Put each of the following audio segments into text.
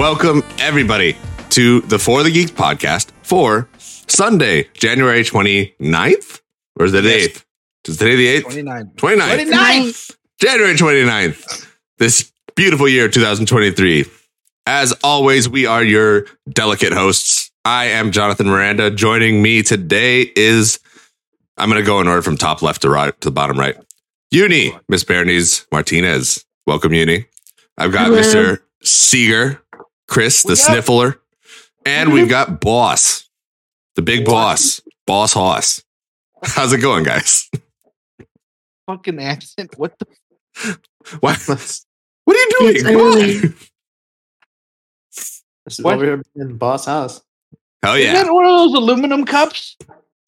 welcome everybody to the For the Geeks podcast for Sunday, January 29th? Or is it Yes. 8th? Is today the 8th? 29. 29th. 29. January 29th. This beautiful year, 2023. As always, we are your delicate hosts. I am Jonathan Miranda. Joining me today is, I'm going to go in order from top left to right to the bottom right. Uni, Miss Bernice Martinez. Welcome, Uni. I've got Hello. Mr. Seeger, Chris, the What sniffler, and we've got Boss, the big boss, Boss Hoss. How's it going, guys? Fucking accent. What the? What, what are you doing? It's Come on. This is What? over here in Boss House. Hell Is yeah. that one of those aluminum cups?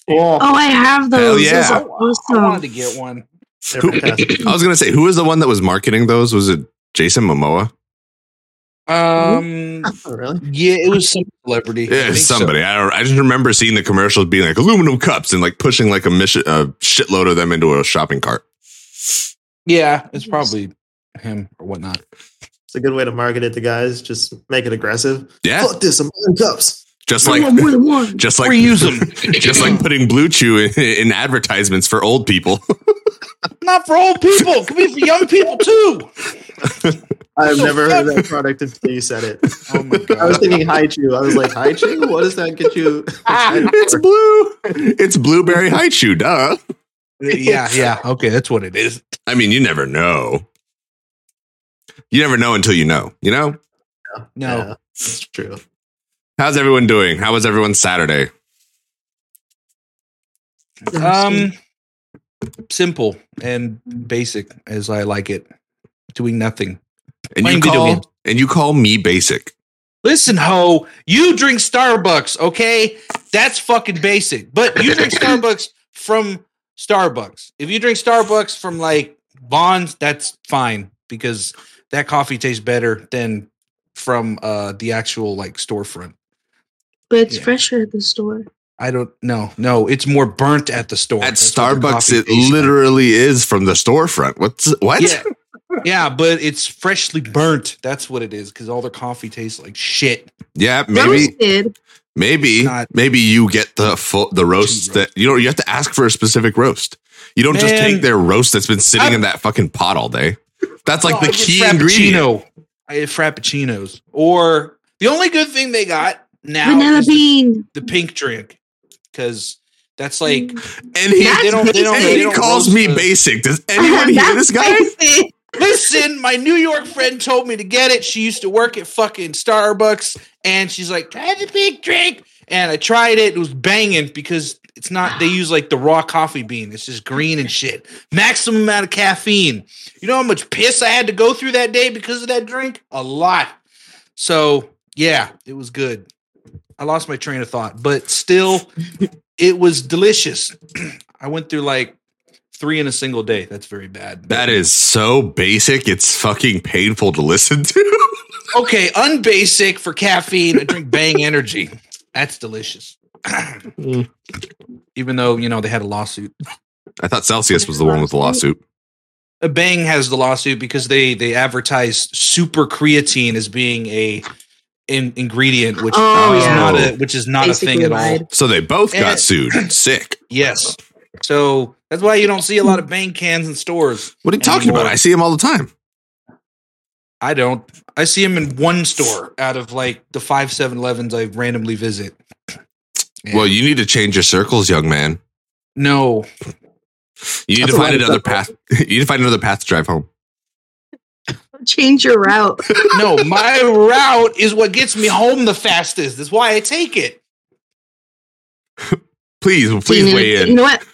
Yeah. Oh, I have those. Hell Those yeah. are I wanted awesome. to get one. They're fantastic. I was gonna say, who was the one that was marketing those? Was it Jason Momoa? Um. really? Yeah, it was some celebrity. I Yeah, so. somebody. I don't. I just remember seeing the commercials being like aluminum cups and like pushing like a, mission, a shitload of them into a shopping cart. Yeah, it's probably him or whatnot. It's a good way to market it to guys. Just make it aggressive. Yeah, Fuck this, I'm buying cups. just like want more than one. just like Reuse them. just like putting Blue Chew in, in advertisements for old people. Not for old people. It Could be for young people too. I've never fuck? heard that product until you said it. Oh my I was thinking Hi-Chew. I was like, Hi-Chew? What does that get you? excited it's blue. It's blueberry Hi-Chew. Duh. yeah, yeah. Okay, that's what it is. I mean, you never know. You never know until you know. You know. No. Yeah, that's true. How's everyone doing? How was everyone's Saturday? Um, simple and basic as I like it. Doing nothing. And you Playing video call games. and you call me basic. Listen, ho, you drink Starbucks, okay? That's fucking basic. But you drink Starbucks from Starbucks. If you drink Starbucks from like Vons, that's fine because that coffee tastes better than from uh the actual like storefront. But it's Yeah. fresher at the store. I don't know. No, it's more burnt at the store. At That's Starbucks, it tastes like. literally is from the storefront. What's what? Yeah. Yeah, but it's freshly burnt. That's what it is because all their coffee tastes like shit. Yeah, maybe, Roasted. maybe, maybe you get the full the roast that you know. You have to ask for a specific roast. You don't just take their roast that's been sitting I- in that fucking pot all day. That's like No, the I key ingredient. Frappuccino. I had frappuccinos. Or the only good thing they got now Banana is the, bean. the pink drink because that's mm. like And he, That's they don't- they don't- and they he don't calls me the- basic. Does anyone hear this guy? basic. listen. My New York friend told me to get it. She used to work at fucking Starbucks, and she's like, "Try the big drink." And I tried it. It was banging because it's not. They use like the raw coffee bean. It's just green and shit. Maximum amount of caffeine. You know how much piss I had to go through that day because of that drink? A lot. So yeah, it was good. I lost my train of thought, but still, it was delicious. I went through like three in a single day. That's very bad. That is so basic. It's fucking painful to listen to. Okay, unbasic for caffeine. I drink Bang Energy. That's delicious. Mm. Even though you know they had a lawsuit. I thought Celsius was the one with the lawsuit. Bang has the lawsuit because they they advertise super creatine as being a in, ingredient, which Oh, is yeah. not a which is not a thing at all. So they both got sued And- sued. Sick. Yes. So that's why you don't see a lot of Bang cans in stores. What are you talking about? I see them all the time. I don't. I see them in one store out of like the five 7-Elevens I randomly visit. Yeah. Well, you need to change your circles, young man. no, You need That's to find another path. You need to find another path to drive home. Change your route. no, my route is what gets me home the fastest. That's why I take it. Please, So you, please weigh to, you know what?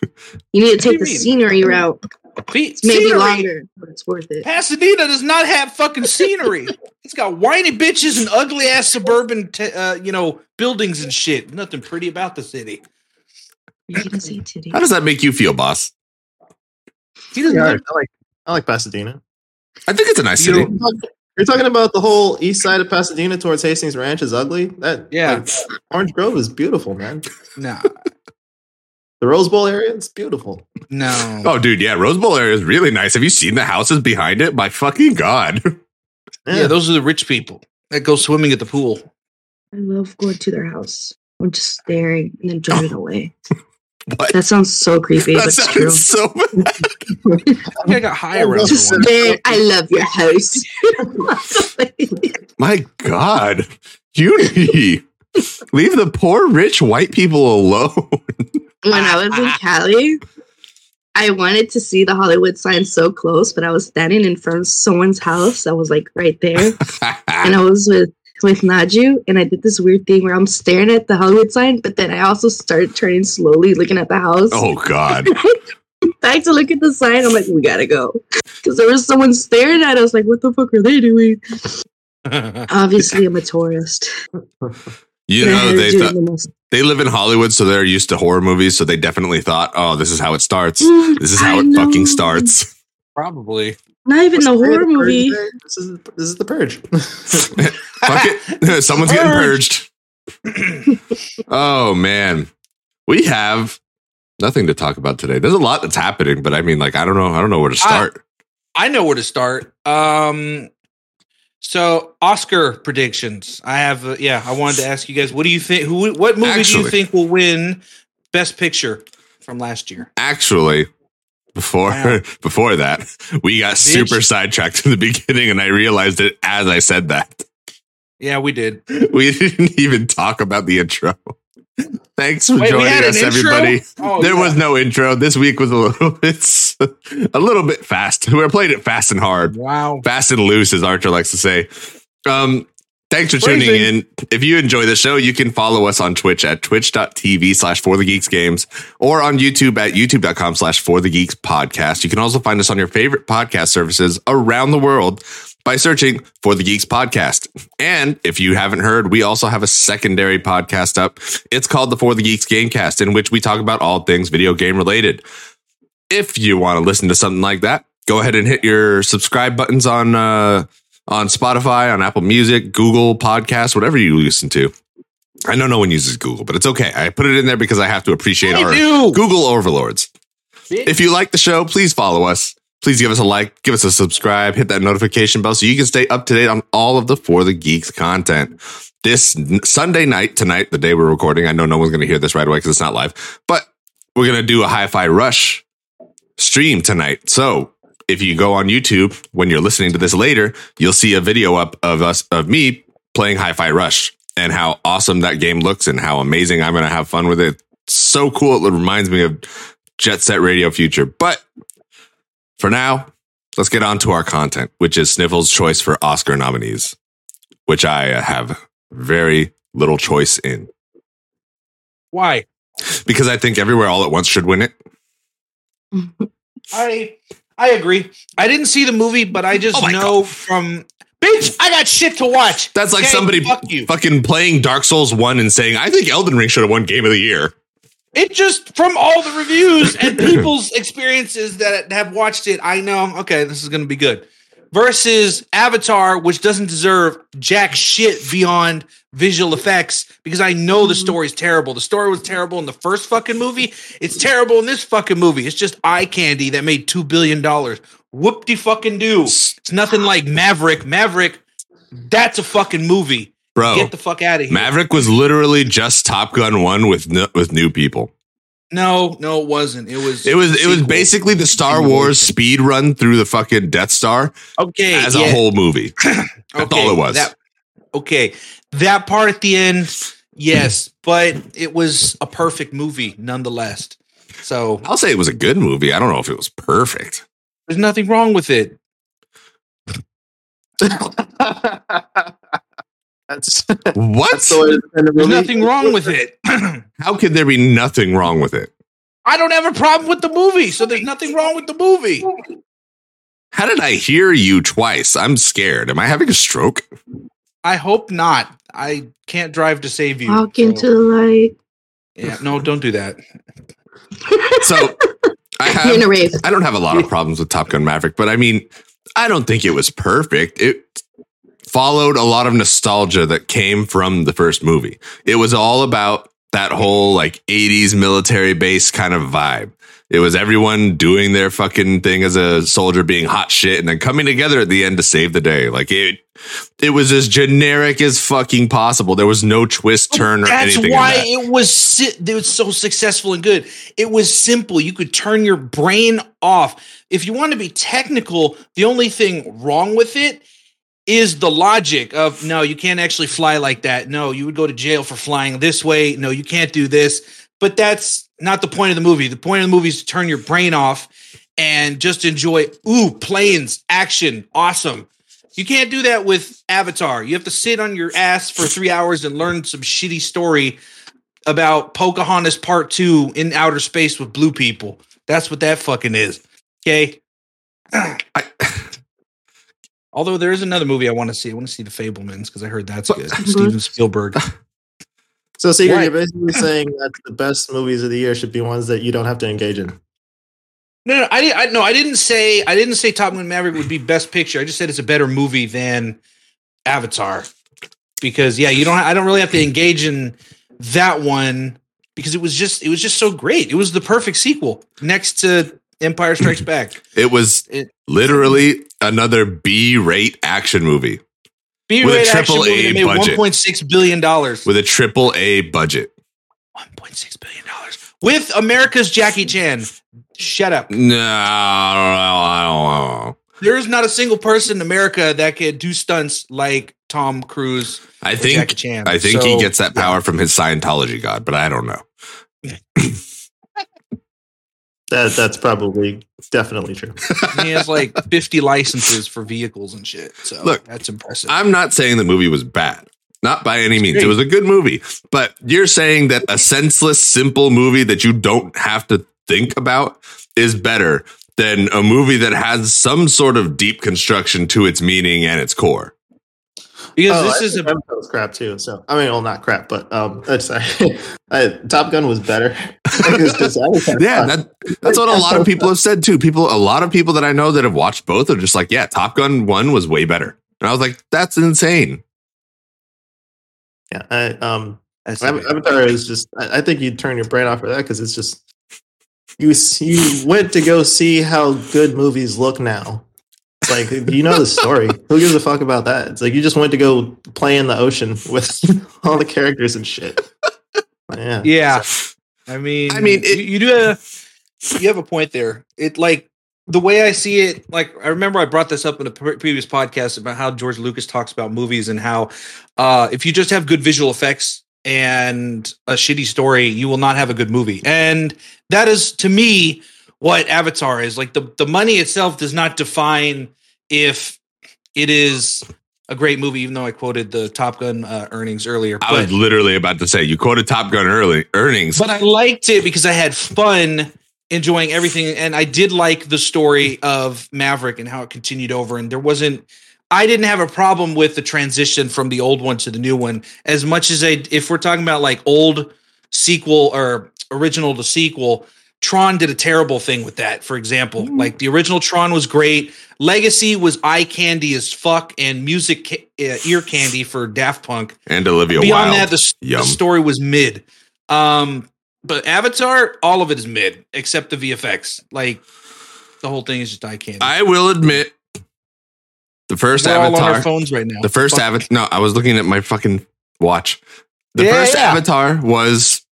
You need to What do you take the mean? scenery route. Pe- It's maybe scenery. longer, but it's worth it. Pasadena does not have fucking scenery. it's got whiny bitches and ugly ass suburban, t- uh, you know, buildings and shit. Nothing pretty about the city. You can say titty. How does that make you feel, boss? He doesn't. Yeah, I like I like Pasadena. I think it's a nice You city. You're talking about the whole east side of Pasadena towards Hastings Ranch is ugly. That Yeah. like, Orange Grove is beautiful, man. Nah, The Rose Bowl area, it's beautiful. no. Oh, dude, yeah, Rose Bowl area is really nice. Have you seen the houses behind it? My fucking god! yeah. those are the rich people. that go swimming at the pool. I love going to their house. I'm just staring and then driving away. What? That sounds so creepy, but That it's true. sounds so bad. I think I got high around just the one. I love your house. My God. Unity. Leave the poor rich white people alone. when I was in Cali, I wanted to see the Hollywood sign so close, but I was standing in front of someone's house that was like right there. and I was with with Naju, and I did this weird thing where I'm staring at the Hollywood sign, but then I also started turning slowly, looking at the house. oh God. Back to look at the sign, I'm like, we gotta go, because there was someone staring at us. Like, what the fuck are they doing? Obviously, I'm a tourist. You know, had they thought the they live in Hollywood, so they're used to horror movies. So they definitely thought, "Oh, this is how it starts. Mm, this is how I it fucking starts." Probably. Not even the What's horror the purge movie. there? This is this is the purge. Fuck it, someone's getting purged. oh man, we have nothing to talk about today. There's a lot that's happening, but I mean, like, I don't know, I don't know where to start. I know where to start. Um, so Oscar predictions. I have. Uh, yeah, I wanted to ask you guys. What do you think? Who? What movie do you think will win Best Picture from last year? Actually, before Wow. before that, we got super sidetracked in the beginning, and I realized it as I said that. Yeah, we did. We didn't even talk about the intro. Thanks for Wait, joining us, everybody. Oh, there yeah. was no intro. This week was a little bit a little bit fast. We played it fast and hard. Wow. Fast and loose, as Archer likes to say. Um, thanks for tuning in. If you enjoy the show, you can follow us on Twitch at twitch.tv slash for the geeks games or on YouTube at youtube.com slash for the geeks podcast. You can also find us on your favorite podcast services around the world by searching for the Geeks Podcast. And if you haven't heard, we also have a secondary podcast up. It's called the For the Geeks Gamecast, in which we talk about all things video game related. If you want to listen to something like that, go ahead and hit your subscribe buttons on uh, on Spotify, on Apple Music, Google Podcasts, whatever you listen to. I know no one uses Google, but it's okay. I put it in there because I have to appreciate I our do. Google overlords. If you like the show, please follow us. Please give us a like, give us a subscribe, hit that notification bell so you can stay up to date on all of the For the Geeks content. This Sunday night, tonight, the day we're recording, I know no one's going to hear this right away because it's not live, but we're going to do a Hi Fi Rush stream tonight. So if you go on YouTube when you're listening to this later, you'll see a video up of us, of me playing Hi Fi Rush and how awesome that game looks and how amazing I'm going to have fun with it. So cool. It reminds me of Jet Set Radio Future. But for now, let's get on to our content, which is Sniffle's choice for Oscar nominees, which I uh, have very little choice in Why? because I think Everywhere All at Once should win it. I I agree. I didn't see the movie, but I just Oh know from bitch. I got shit to watch. That's like Okay, somebody fuck you. fucking playing Dark Souls 1 and saying, I think Elden Ring should have won Game of the Year. It just from all the reviews and people's experiences that have watched it, I know, okay, this is going to be good. Versus Avatar, which doesn't deserve jack shit beyond visual effects because I know the mm-hmm. story's terrible. The story was terrible in the first fucking movie. It's terrible in this fucking movie. It's just eye candy that made $2 billion. Whoop de fucking do. It's nothing like Maverick. Maverick, that's a fucking movie. Bro, Get the fuck out of here. Maverick was literally just Top Gun 1 with no, with new people. no, no, it wasn't. It was. It was it was basically the Star Wars speed run through the fucking Death Star okay as yeah. a whole movie. That's all it was. That, okay, that part at the end, yes, but it was a perfect movie nonetheless. So I'll say it was a good movie. I don't know if it was perfect. there's nothing wrong with it. That's What? that's the way to end the There's nothing wrong with it. How could there be nothing wrong with it? I don't have a problem with the movie, so there's nothing wrong with the movie. How did I hear you twice? I'm scared. Am I having a stroke? I hope not. I can't drive to save you. Walk so- into the light. yeah, no, don't do that. So I You're in a have rave. I don't have a lot of problems with Top Gun Maverick, but I mean, I don't think it was perfect. It followed a lot of nostalgia that came from the first movie. It was all about that whole like 80s military base kind of vibe. It was everyone doing their fucking thing as a soldier, being hot shit, and then coming together at the end to save the day. Like it, it was as generic as fucking possible. There was no twist, turn, or That's anything. in why it was si- it was so successful and good. It was simple. You could turn your brain off. If you want to be technical, the only thing wrong with it is the logic of no, you can't actually fly like that. No, you would go to jail for flying this way. No, you can't do this. But that's not the point of the movie. The point of the movie is to turn your brain off and just enjoy ooh, planes, action, awesome. You can't do that with Avatar. You have to sit on your ass for three hours and learn some shitty story about Pocahontas Part Two in outer space with blue people. That's what that fucking is. Okay. I, Although there is another movie I want to see. I want to see The Fabelmans because I heard that's good. Steven Spielberg. So, Secret, Right. you're basically saying that the best movies of the year should be ones that you don't have to engage in. No, no, I didn't. I, no, I didn't say. I didn't say Top Gun Maverick would be best picture. I just said it's a better movie than Avatar because yeah, you don't. I don't really have to engage in that one because it was just. It was just so great. It was the perfect sequel next to Empire Strikes Back. it was It- literally another B-rate action movie B With a triple A made one budget. point six billion dollars. with a triple A budget. One point six billion dollars with America's Jackie Chan. Shut up. No, I don't know. There is not a single person in America that can do stunts like Tom Cruise. I think Jackie Chan. I think he gets that power from his Scientology god, but I don't know. That that's probably definitely true. he has like 50 licenses for vehicles and shit. So Look, that's impressive. I'm not saying the movie was bad. Not by any means. It was a good movie. But you're saying that a senseless, simple movie that you don't have to think about is better than a movie that has some sort of deep construction to its meaning and its core. Because Oh, this I is think a Avatar was crap too. So I mean, well, not crap, but um, that's sorry. Top Gun was better. Because Yeah, that, that's what a lot of people have said too. People, a lot of people that I know that have watched both are just like, yeah, Top Gun 1 was way better. And I was like, that's insane. yeah. I, um, that's Av- Avatar is just. I, I think you'd turn your brain off for that because it's just. You you went to go see how good movies look now. It's like you know the story. Who gives a fuck about that? It's like you just went to go play in the ocean with all the characters and shit. Yeah. yeah. I mean, I mean, it- you, you do have you have a point there. It like the way I see it. Like I remember I brought this up in a pre- previous podcast about how George Lucas talks about movies and how uh, if you just have good visual effects and a shitty story, you will not have a good movie. And that is to me what Avatar is. Like the the money itself does not define if it is a great movie. Even though I quoted the Top Gun uh, earnings earlier, I was literally about to say, you quoted Top Gun early earnings. but I liked it because I had fun enjoying everything, and I did like the story of Maverick and how it continued over. And there wasn't, I didn't have a problem with the transition from the old one to the new one as much as I. If we're talking about like old sequel or original to sequel. Tron did a terrible thing with that, for example. Like the original Tron was great. Legacy was eye candy as fuck and music ca- uh, ear candy for Daft Punk and Olivia beyond Wilde. that the, the story was mid um but avatar all of it is mid except the vfx like the whole thing is just eye candy I will admit, the 1st We're all on our Avatar, phones right now the first Avatar. No, I was looking at my fucking watch. The Yeah, first yeah. Avatar was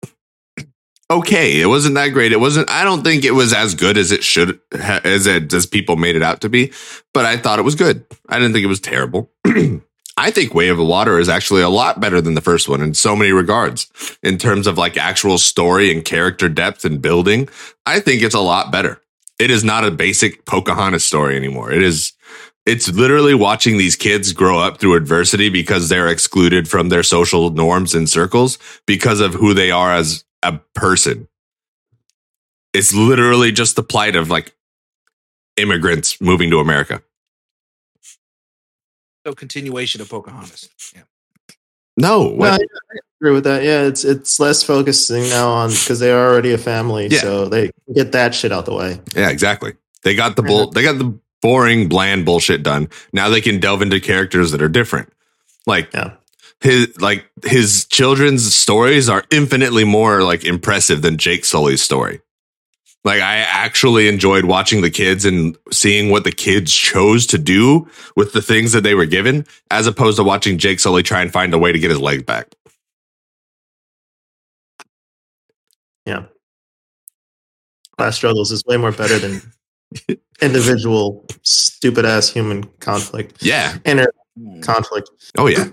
okay. It wasn't that great. It wasn't. I don't think it was as good as it should as it as people made it out to be. But I thought it was good. I didn't think it was terrible. I think Way of the Water is actually a lot better than the first one in so many regards. In terms of like actual story and character depth and building, I think it's a lot better. It is not a basic Pocahontas story anymore. It is it's literally watching these kids grow up through adversity because they're excluded from their social norms and circles because of who they are as a person. It's literally just the plight of like immigrants moving to America. so continuation of pocahontas yeah No, No, what? I agree with that. Yeah, it's it's less focusing now on because they are already a family, Yeah. so they get that shit out the way. yeah, exactly. They got the bull. They got the boring, bland bullshit done. Now they can delve into characters that are different. Like Yeah. His like his children's stories are infinitely more like impressive than Jake Sully's story. Like I actually enjoyed watching the kids and seeing what the kids chose to do with the things that they were given, as opposed to watching Jake Sully try and find a way to get his legs back. Yeah. Class struggles is way more better than individual stupid ass human conflict. Yeah. Inner hmm. conflict. Oh yeah.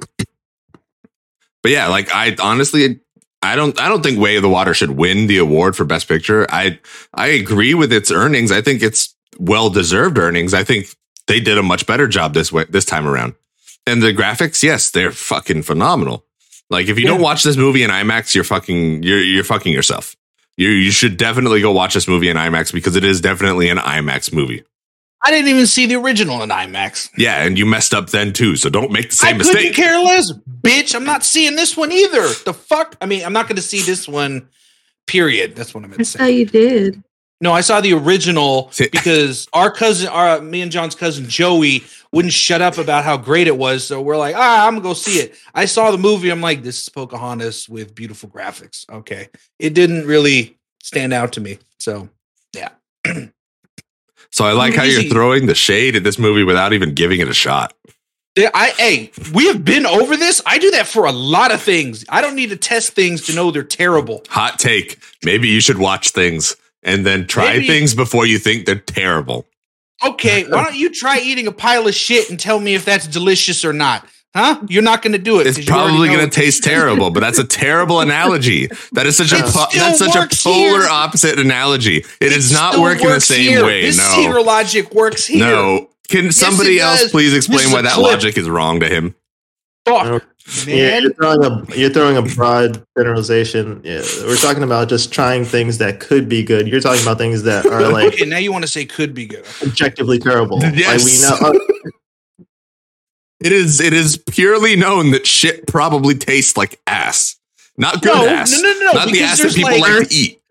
But yeah, like I honestly I don't I don't think Way of the Water should win the award for best picture. I I agree with its earnings. I think it's well deserved earnings. I think they did a much better job this way this time around. And the graphics, yes, they're fucking phenomenal. Like if you don't watch this movie in IMAX, you're fucking you're you're fucking yourself. You you should definitely go watch this movie in IMAX because it is definitely an IMAX movie. I didn't even see the original in IMAX. Yeah, and you messed up then too, so don't make the same mistake. I couldn't mistake. care less, bitch. I'm not seeing this one either. The fuck? I mean, I'm not going to see this one. Period. That's what I meant I to thought say. you did. No, I saw the original because our cousin, our me and John's cousin Joey, wouldn't shut up about how great it was. So we're like, ah, I'm gonna go see it. I saw the movie. I'm like, this is Pocahontas with beautiful graphics. Okay, it didn't really stand out to me. So So I like how you're throwing the shade at this movie without even giving it a shot. Yeah, I hey, we have been over this. I do that for a lot of things. I don't need to test things to know they're terrible. Hot take. Maybe you should watch things and then try Maybe- things before you think they're terrible. Okay, why don't you try eating a pile of shit and tell me if that's delicious or not? Huh? You're not going to do it. It's probably going to taste terrible, but that's a terrible analogy. That is such a It po- that's such a polar here. opposite analogy. It does not still work in the same here. way. This no. zero logic works here. No. Can somebody else does. please explain why that clip. logic is wrong to him? Fuck, oh, Yeah, man. you're throwing a you're throwing a broad generalization. Yeah, we're talking about just trying things that could be good. You're talking about things that are like okay, now you want to say could be good. objectively terrible. Yes. Like we know. It is it is purely known that shit probably tastes like ass. Not good No, ass. no, no, no, Not the ass that people like- like to eat.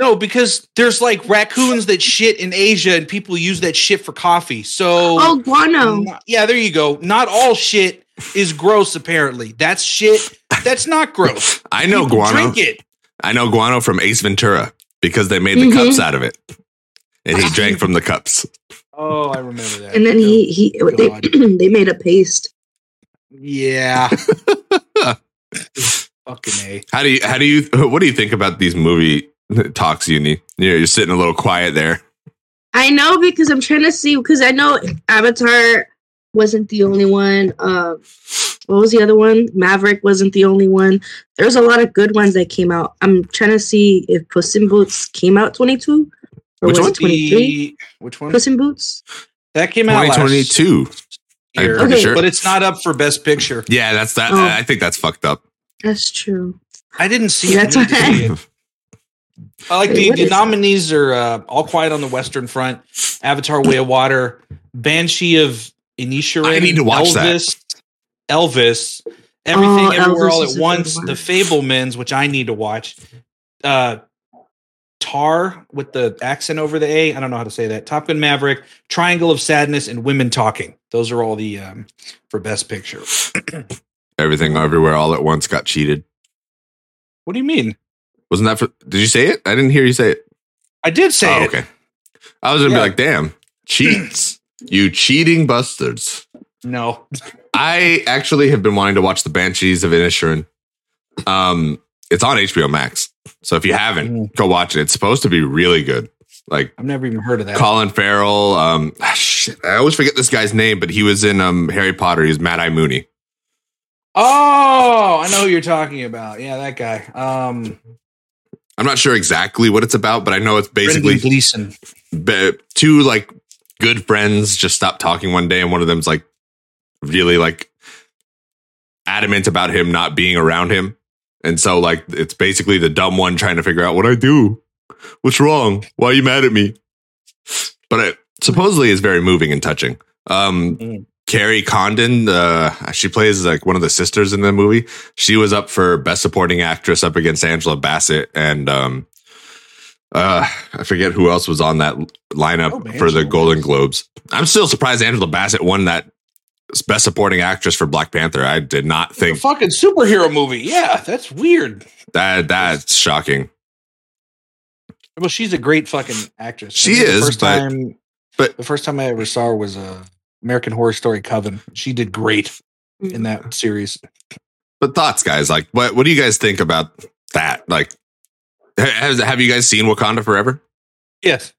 No, because there's like raccoons that shit in Asia and people use that shit for coffee. So Oh, guano. Yeah, there you go. Not all shit is gross. Apparently, that's shit. That's not gross. I know People guano. Drink it. I know guano from Ace Ventura because they made the Mhm. cups out of it. And he drank from the cups. Oh, I remember that. And then he he they, God. they made a paste. Yeah. Fucking a. How do you how do you what do you think about these movie talks, Uni? You're, you're sitting a little quiet there. I know because I'm trying to see because I know Avatar wasn't the only one. Uh, what was the other one? Maverick wasn't the only one. There's a lot of good ones that came out. I'm trying to see if Puss in Boots came out 22 or Which one? it 23? The- which one? Puss in Boots. That came out last 2022. I'm year, pretty Okay. sure. but it's not up for best picture. Yeah, that's that. Oh. I think that's fucked up. That's true. I didn't see it. That's I need to see okay. I like Wait, the, the is that? nominees are uh, All Quiet on the Western Front, Avatar: Way of Water, Banshee of Inisherin. I need to watch that. Elvis, Elvis, Everything Oh, Everywhere Elvis All is at Once. The Fabelmans, which I need to watch. Uh, Tar with the accent over the A. I don't know how to say that. Top Gun Maverick, Triangle of Sadness, and Women Talking. Those are all the um, for Best Picture. Everything everywhere all at once got cheated. What do you mean? Wasn't that for did you say it? I didn't hear you say it. I did say oh, it. okay. I was gonna Yeah. be like, damn, cheats. you cheating bastards. No. I actually have been wanting to watch the Banshees of Inisherin. Um, it's on HBO Max. So if you haven't, Mm. go watch it. It's supposed to be really good. Like I've never even heard of that. Colin Farrell. Um, ah, shit, I always forget this guy's name, but he was in um Harry Potter. He's Mad Eye Mooney. Oh, I know who you're talking about. Yeah, that guy. Um, I'm not sure exactly what it's about, but I know it's basically basically Gleeson. two like good friends just stop talking one day, and one of them's like really like adamant about him not being around him, and so like it's basically the dumb one trying to figure out what I do, what's wrong, why are you mad at me? But it supposedly is very moving and touching. Um, Mm. Kerry Condon, uh, she plays like one of the sisters in the movie. She was up for best supporting actress up against Angela Bassett and um, uh, I forget who else was on that lineup Oh, for the Golden Globes. I'm still surprised Angela Bassett won that best supporting actress for Black Panther. I did not A think fucking superhero movie. Yeah, that's weird. that that's shocking. Well, she's a great fucking actress. She I think is, The first but- time, but- the first time I ever saw her was uh, American Horror Story Coven. She did great Mm. in that series. But thoughts, guys? Like, what what do you guys think about that? Like, ha- has, have you guys seen Wakanda Forever? Yes.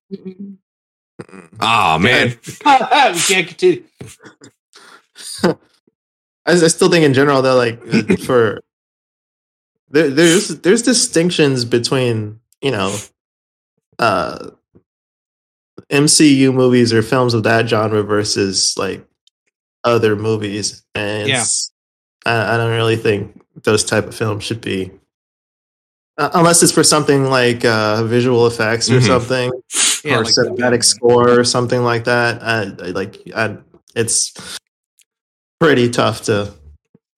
Oh man, we can't continue. I, I still think in general that like for there, there's there's distinctions between you know uh MCU movies or films of that genre versus like other movies, and Yeah. I, I don't really think those type of films should be. Uh, unless it's for something like uh, visual effects or Mhm. something, Yeah, or like cinematic score or something like that. I, I like I, it's pretty tough to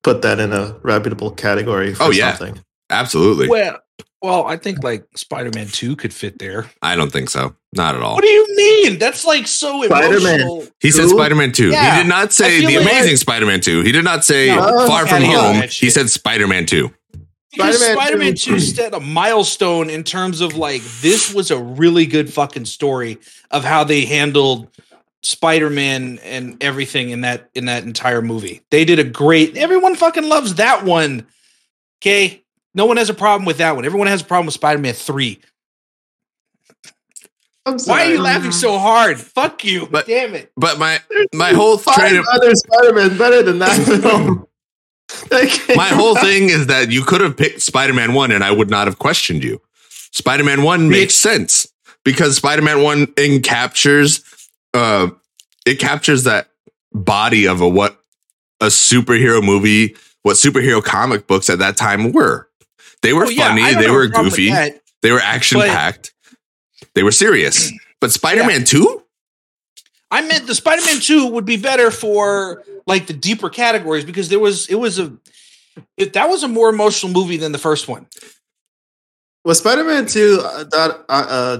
put that in a reputable category for Oh, yeah. something. absolutely. Well, well, I think like Spider-Man Two could fit there. I don't think so. Not at all. What do you mean? That's like so Spider-Man. emotional. He said Spider Man 2. Yeah. he did not say the like- amazing Spider Man 2. He did not say No, Far From outta here with Home. He said Spider Man 2. Because Spider-Man Spider-Man 2 2 set a milestone in terms of like this was a really good fucking story of how they handled Spider-Man and everything in that in that entire movie. They did a great everyone fucking loves that one. Okay? No one has a problem with that one. Everyone has a problem with Spider-Man 3. I'm Why are you laughing so hard? Fuck you. But- Damn it. But my my whole Five train of other Spider-Man better than that film. My whole thing is that you could have picked Spider Man 1 and I would not have questioned you. Spider Man 1 makes sense because Spider Man 1 encaptures uh it captures that body of a what a superhero movie, what superhero comic books at that time were. They were Oh, yeah, funny, I they were goofy, that. they were action packed, they were serious. But Spider Man 2? I meant the Spider-Man 2 would be better for like the deeper categories because there was it was a it, that was a more emotional movie than the first one. was Spider-Man Two uh, Doc, uh,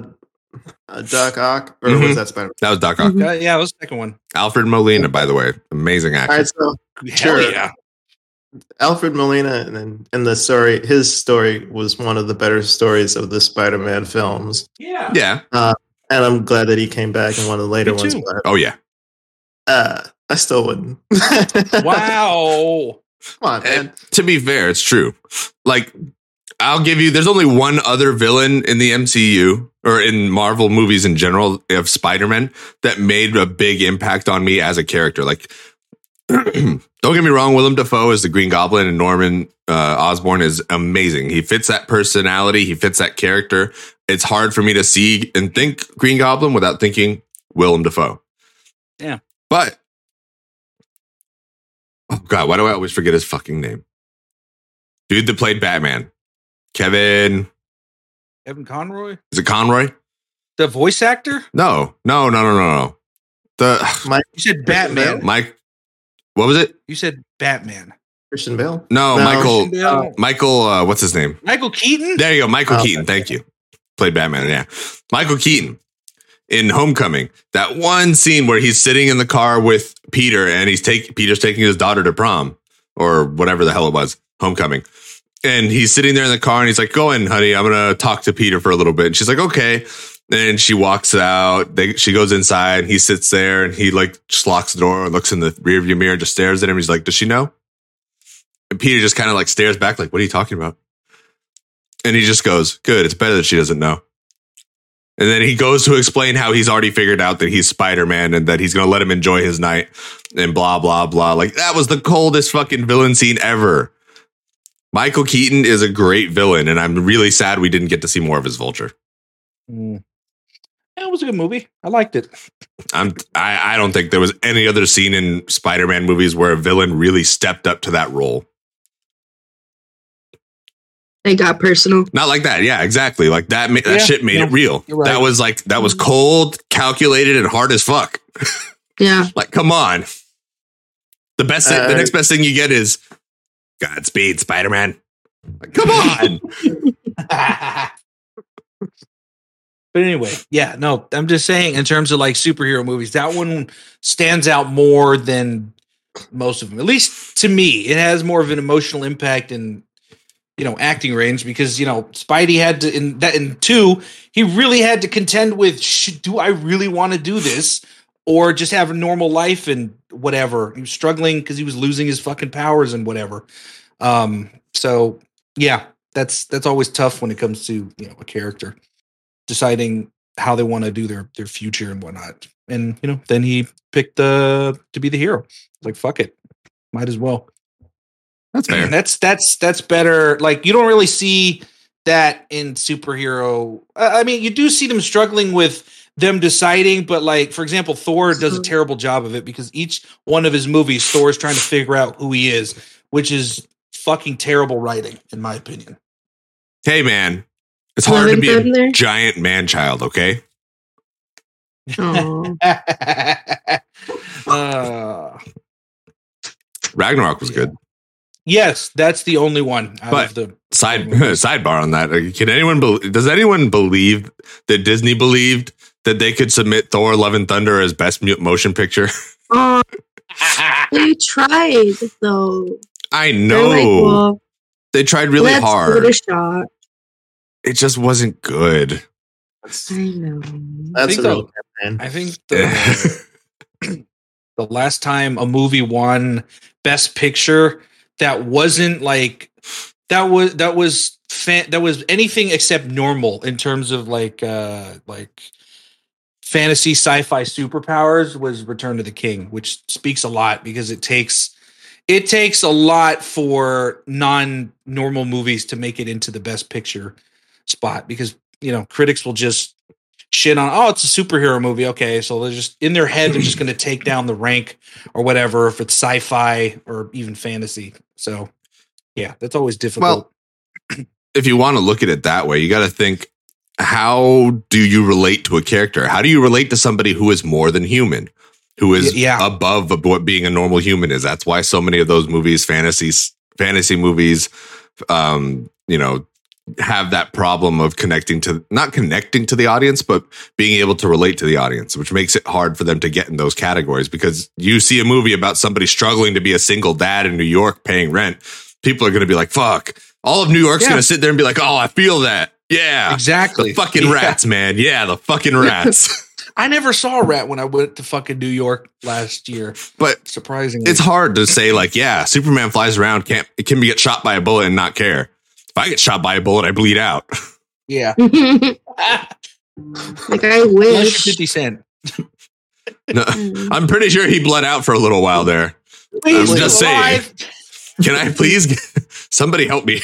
uh, uh, Doc Ock or Mhm. was that Spider-Man? That was Doc Ock. Mhm. Uh, yeah, it was the second one. Alfred Molina, by the way, amazing actor. All right, so Sure. yeah. Alfred Molina and then in the story, his story was one of the better stories of the Spider-Man films, Yeah. yeah. and I'm glad that he came back in one of the later ones. But Oh yeah. uh, I still wouldn't. Wow. Come on, man. And to be fair, it's true. Like, I'll give you. There's only one other villain in the MCU or in Marvel movies in general of Spider-Man that made a big impact on me as a character. Like, don't get me wrong, Willem Dafoe is the Green Goblin, and Norman uh, Osborn is amazing. He fits that personality. He fits that character. It's hard for me to see and think Green Goblin without thinking Willem Dafoe. Yeah. but oh god, why do I always forget his fucking name? Dude that played Batman, Kevin. Evan Conroy, Is it Conroy? the voice actor. No, no, no, no, no, no. The Mike. You said Batman. Mike. What was it? You said Batman. Christian Bale. No, No. Michael. Bale. Michael. Uh, what's his name? Michael Keaton. There you go, Michael Oh, Keaton. Thank you. Played Batman. Yeah, Michael Keaton in Homecoming. That one scene where he's sitting in the car with Peter and he's taking Peter's taking his daughter to prom or whatever the hell it was. Homecoming. And he's sitting there in the car and he's like, "Go in, honey. I'm gonna talk to Peter for a little bit." And she's like, "Okay." And she walks out. They, she goes inside. He sits there and he like just locks the door and looks in the rearview mirror, and just stares at him. He's like, "Does she know?" And Peter just kind of like stares back, like, "What are you talking about?" And he just goes, Good, it's better that she doesn't know. And then he goes to explain how he's already figured out that he's Spider Man and that he's going to let him enjoy his night and blah, blah, blah. Like, that was the coldest fucking villain scene ever. Michael Keaton is a great villain, and I'm really sad we didn't get to see more of his vulture. Mm. Yeah, it was a good movie. I liked it. I'm, I, I don't think there was any other scene in Spider Man movies where a villain really stepped up to that role. They got personal. Not like that. Yeah, exactly. Like that, ma- that Yeah, shit made yeah, it real. right. That was like, that was cold, calculated, and hard as fuck. Yeah. Like, come on. The best, thing, the Uh, next best thing you get is Godspeed, Spider Man. Like, come on. but anyway, yeah, no, I'm just saying in terms of like superhero movies, that one stands out more than most of them. At least to me, it has more of an emotional impact and you know acting range because you know Spidey had to in that in two he really had to contend with do I really want to do this or just have a normal life and whatever he was struggling because he was losing his fucking powers and whatever um so yeah that's that's always tough when it comes to you know a character deciding how they want to do their their future and whatnot and you know then he picked the to be the hero like fuck it might as well That's fair. that's that's that's better. Like you don't really see that in superhero. I I mean, you do see them struggling with them deciding, but like for example, Thor does a Mhm. terrible job of it because each one of his movies, Thor is trying to figure out who he is, which is fucking terrible writing, in my opinion. Hey, man, it's hard to be a Thunder? giant man child. Okay, uh, Ragnarok was good. yes, that's the only one out But- of the. Side sidebar on that. Like, Can anyone? Be, does anyone believe that Disney believed that they could submit Thor: Love and Thunder as best mu- motion picture? oh, they tried though. I know like, well, they tried really let's give hard. it a shot. It just wasn't good. I know. that's think a real the- I think the the last time a movie won best picture that wasn't like that was that was fan, that was anything except normal in terms of like uh like fantasy sci-fi superpowers was return to the king which speaks a lot because it takes it takes a lot for non-normal movies to make it into the best picture spot because you know critics will just shit on oh it's a superhero movie. Okay so they're just in their head they're just going to take down the rank or whatever if it's sci-fi or even fantasy. So yeah that's always difficult. if you want to look at it that way, you got to think how do you relate to a character? How do you relate to somebody who is more than human, who is yeah. above what being a normal human is? That's why so many of those movies, fantasies, fantasy movies, um, you know, have that problem of connecting to not connecting to the audience, but being able to relate to the audience, which makes it hard for them to get in those categories because you see a movie about somebody struggling to be a single dad in New York paying rent. People are going to be like, fuck. All of New York's Yeah. going to sit there and be like, oh, I feel that. Yeah. exactly The fucking Yeah. rats, man. Yeah, the fucking rats. i never saw a rat when i went to fucking new york last year but surprisingly it's hard to say, like, yeah, Superman flies around, can't, it can be get shot by a bullet and not care. If I get shot by a bullet, I bleed out. yeah like I wish. 50 cent No, Mm. I'm pretty sure he bled out for a little while there. Please I'm be just saying. Can I please get, somebody help me?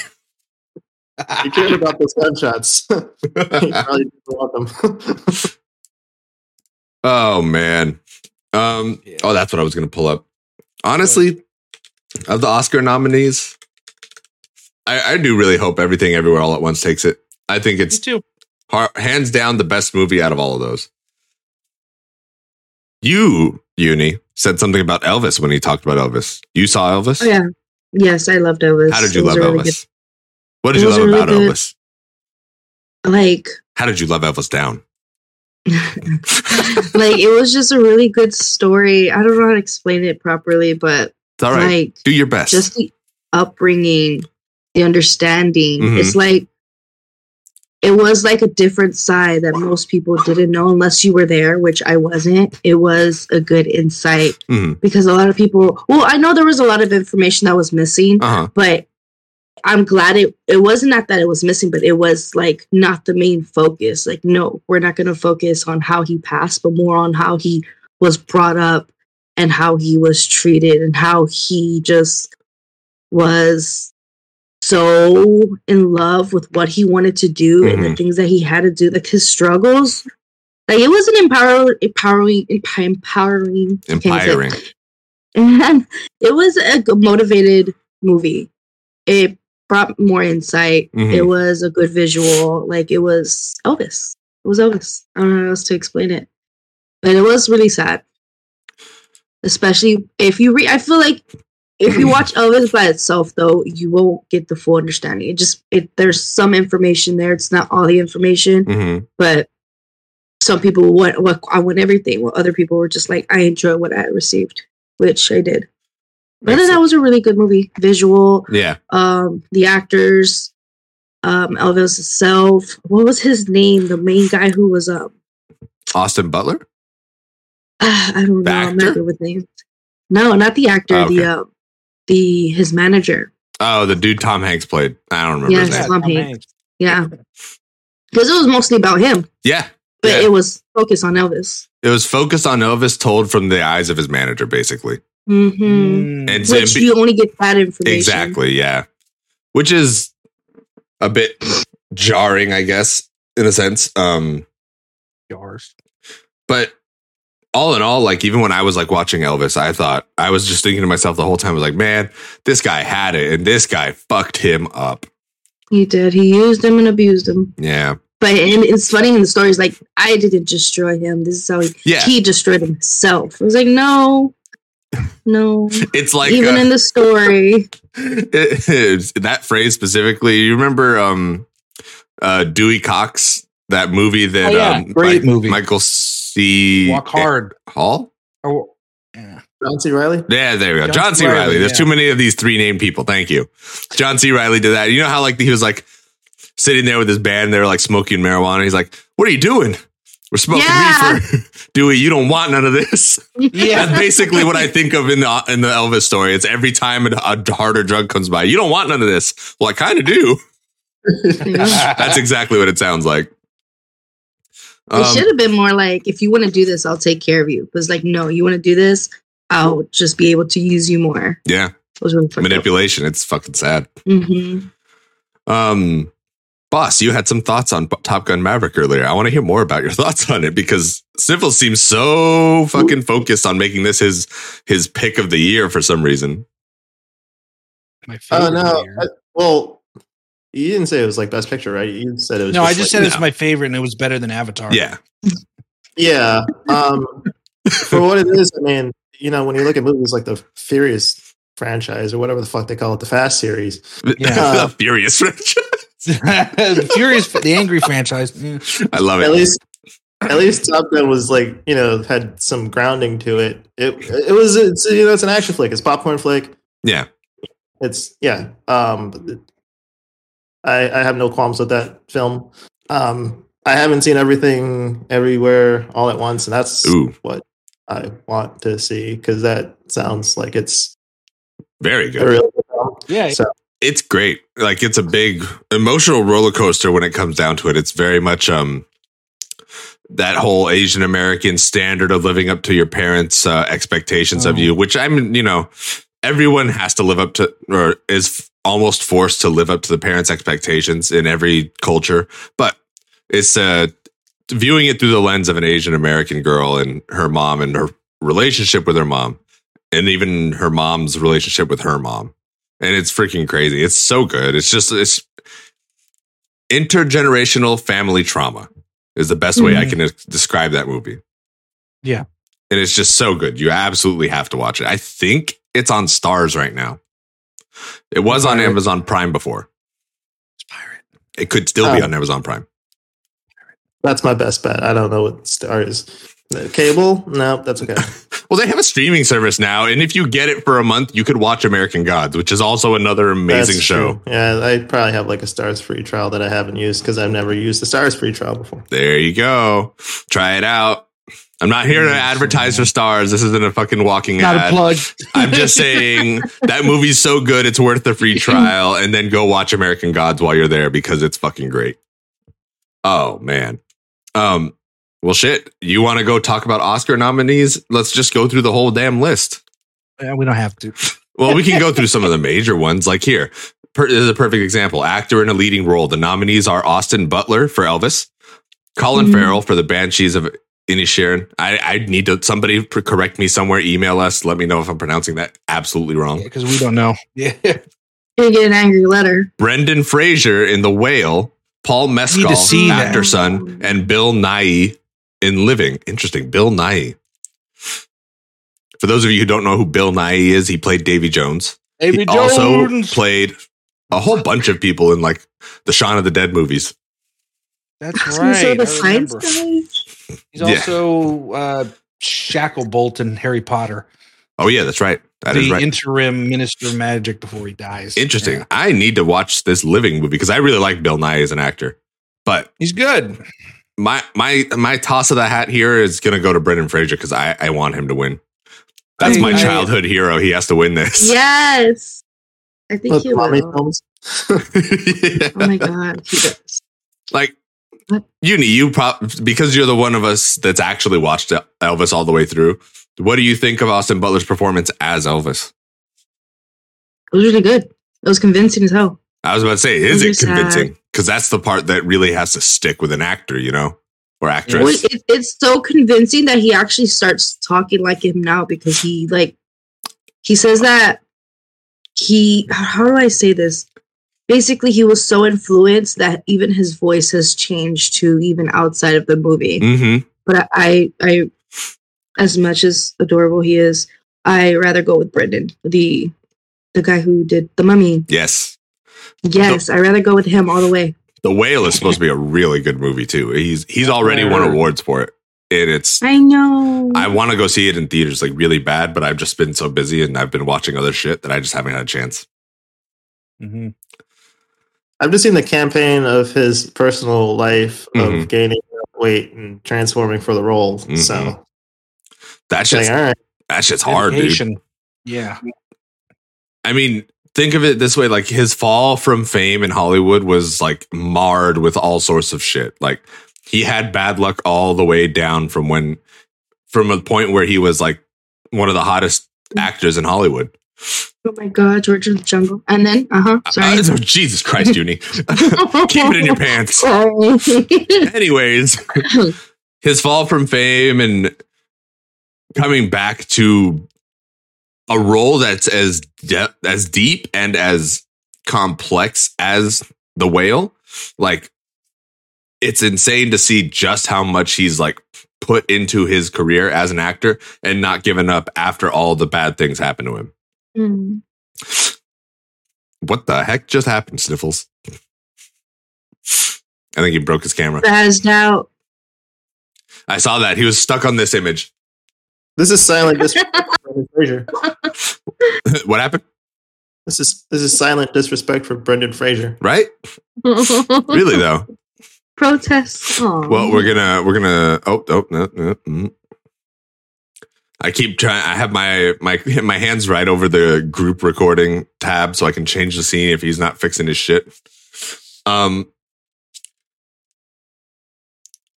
You cared about those gunshots. you probably didn't want them. Oh man. Um Yeah. oh that's what I was gonna pull up. Honestly, of the Oscar nominees, I, I do really hope everything everywhere all at once takes it. I think it's too. har hands down the best movie out of all of those. You, Uni, said something about Elvis when he talked about Elvis. You saw Elvis? Oh yeah. Yes, I loved Elvis. How did you love really Elvis? What did it you love a really about Elvis? like How did you love Elvis down? like it was just a really good story. I don't know how to explain it properly, but It's all right. like Do your best. just the upbringing, the understanding. Mhm. It's like it was like a different side that most people didn't know unless you were there, which I wasn't. It was a good insight Mhm. because a lot of people well, I know there was a lot of information that was missing, uh-huh. but I'm glad it it wasn't not that it was missing, but it was like not the main focus. Like, no, we're not gonna focus on how he passed, but more on how he was brought up and how he was treated and how he just was so in love with what he wanted to do and the Mhm. things that he had to do, like his struggles. Like it was an empower, empowering, emp- empowering, it. Empowering. and it was a motivated movie. It brought more insight. Mhm. It was a good visual. Like it was Elvis. It was Elvis. I don't know how else to explain it, but it was really sad. Especially if you read, I feel like if you watch Elvis by itself, though, you won't get the full understanding. It just it there's some information there. It's not all the information, Mhm. but some people want what I want everything. While other people were just like, I enjoy what I received, which I did. But Makes that was a really good movie. Visual, Yeah. um, the actors, um, Elvis himself. What was his name? The main guy who was um, Austin Butler? I don't The know. I'm not good with names. No, not the actor. Oh, The okay. uh, the his manager. Oh, the dude Tom Hanks played. I don't remember his Yes. name. Tom Hanks. Yeah, because it was mostly about him, Yeah. but Yeah. it was focused on Elvis. It was focused on Elvis told from the eyes of his manager, basically. Hmm Mm. And Which be- you only get that information. exactly, yeah. Which is a bit jarring, I guess, in a sense. Um, Yours. but all in all, like even when I was like watching Elvis, I thought I was just thinking to myself the whole time, I was like, man, this guy had it, and this guy fucked him up. He did. He used him and abused him. Yeah, But and it's funny in the stories, like I didn't destroy him. This is how he yeah. he destroyed himself. I was like, no, no. It's like Even uh, in the story, that phrase specifically. You remember um, uh, Dewey Cox, that movie that Oh, yeah. um, Great movie. Michael C. Walk hard. Hall. Oh, yeah. John C. Reilly. Yeah, there we go. John, John C. C. Reilly. There's yeah. too many of these three named people. Thank you. John C. Reilly did that. You know how like he was like sitting there with his band, they were like smoking marijuana. He's like, "What are you doing? We're smoking Yeah. reefer, Dewey. You don't want none of this." Yeah. That's basically what I think of in the in the Elvis story. It's every time a, a harder drug comes by, you don't want none of this. Well, I kind of do. That's exactly what it sounds like. it Um, should have been more like, if you want to do this, I'll take care of you. It was like, no, you want to do this, I'll just be able to use you more. yeah, It was really up. manipulation. It's fucking sad. Mhm. Um, boss, you had some thoughts on Top Gun Maverick earlier. I want to hear more about your thoughts on it because Sniffles seems so fucking focused on making this his his pick of the year for some reason. My favorite. Oh no. I- well, you didn't say it was like best picture, right? You said it was. no, I just like- said it's no. my favorite, and it was better than Avatar. Yeah, Yeah. Um, for what it is, I mean, you know, when you look at movies like the Furious franchise or whatever the fuck they call it, the Fast series. Yeah. the Furious franchise. the Furious, the angry franchise. Mm. I love it. At least, at least Top Gun was like, you know, had some grounding to it. It, it was, it's, you know, it's an action flick. It's popcorn flick. Yeah, It's yeah. Um, I I have no qualms with that film. Um, I haven't seen everything everywhere all at once, and that's ooh, what I want to see because that sounds like it's very good. really good film. Yeah, So It's great. Like it's a big emotional roller coaster when it comes down to it. It's very much um that whole Asian American standard of living up to your parents' uh, expectations of Oh. you, which I'm, you know, everyone has to live up to or is almost forced to live up to the parents' expectations in every culture. But it's uh viewing it through the lens of an Asian American girl and her mom and her relationship with her mom, and even her mom's relationship with her mom. And it's freaking crazy. It's so good. It's just it's intergenerational family trauma is the best way I Mhm. can describe that movie. Yeah. And it's just so good. You absolutely have to watch it. I think it's on Starz right now. It was on Amazon Prime before. It's pirate. It could still be Oh. on Amazon Prime. that's my best bet. I don't know what Star is. Cable? No, that's okay. Well, they have a streaming service now, and if you get it for a month, you could watch American Gods, which is also another amazing That's show. true. Yeah, I probably have like a Starz free trial that I haven't used because I've never used the Starz free trial before. There you go. Try it out. I'm not here to advertise for Starz. This isn't a fucking walking Not ad. a plug. I'm just saying that movie's so good, it's worth the free trial, and then go watch American Gods while you're there because it's fucking great. Oh man. Um. Well, shit. You want to go talk about Oscar nominees? Let's just go through the whole damn list. Yeah, we don't have to. Well, we can go through some of the major ones. Like here, per, this is a perfect example. Actor in a leading role. The nominees are Austin Butler for Elvis, Colin Mhm. Farrell for The Banshees of Inisherin. I, I need to somebody pr- correct me somewhere. Email us. Let me know if I'm pronouncing that absolutely wrong. Because we don't know. Yeah. Gonna get an angry letter. Brendan Fraser in The Whale, Paul Mescal, see that. actor son, and Bill Nye in Living. Interesting. Bill Nye. For those of you who don't know who Bill Nye is, he played Davy Jones. Davy he also played a whole bunch of people in like the Shaun of the Dead movies. That's I was say right. the I science guy. He's Yeah. also uh, Shacklebolt in Harry Potter. Oh yeah, that's right. That is the right. interim minister of magic before he dies. Interesting. Yeah. I need to watch this Living movie because I really like Bill Nye as an actor. But He's good. My my my toss of the hat here is gonna go to Brendan Fraser because I I want him to win. That's my I- childhood hero. He has to win this. Yes. I think With he will. Yeah. Oh my god, he does. Like What? Uni, you pro- because you're the one of us that's actually watched Elvis all the way through. What do you think of Austin Butler's performance as Elvis? It was really good. It was convincing as hell. I was about to say, is it convincing? Because that's the part that really has to stick with an actor, you know, or actress. Well, it, it's so convincing that he actually starts talking like him now because he like he says that he how do I say this? Basically, he was so influenced that even his voice has changed to even outside of the movie. mm-hmm. But I, I, as much as adorable he is, I rather go with Brendan, the the guy who did the Mummy. Yes, Yes, I'd rather go with him all the way. The Whale is supposed to be a really good movie too. He's he's already won awards for it, and it's. I know. I want to go see it in theaters like really bad, but I've just been so busy and I've been watching other shit that I just haven't had a chance. Mhm. I've just seen the campaign of his personal life Mhm. of gaining weight and transforming for the role. Mhm. So That it's like, shit's all right, that shit's hard, dude. Yeah. I mean, think of it this way: like his fall from fame in Hollywood was like marred with all sorts of shit. Like he had bad luck all the way down from when, from a point where he was like one of the hottest actors in Hollywood. oh my god, George of the Jungle. And then, uh huh. Sorry. Uh, Jesus Christ, Uni. Keep it in your pants. Oh. Anyways, his fall from fame and coming back to a role that's as de- as deep and as complex as the whale. Like it's insane to see just how much he's like put into his career as an actor and not given up after all the bad things happen to him. Mm. what the heck just happened sniffles? I think he broke his camera. Spazzed out. i saw that. He was stuck on this image this is silent disrespect for Brendan Fraser. what happened This is this is silent disrespect for Brendan Fraser. right really though Protests. Aw. Well, we're gonna we're gonna oh oh no, no mm. I keep trying. I have my my my hands right over the group recording tab, so I can change the scene if he's not fixing his shit. Um,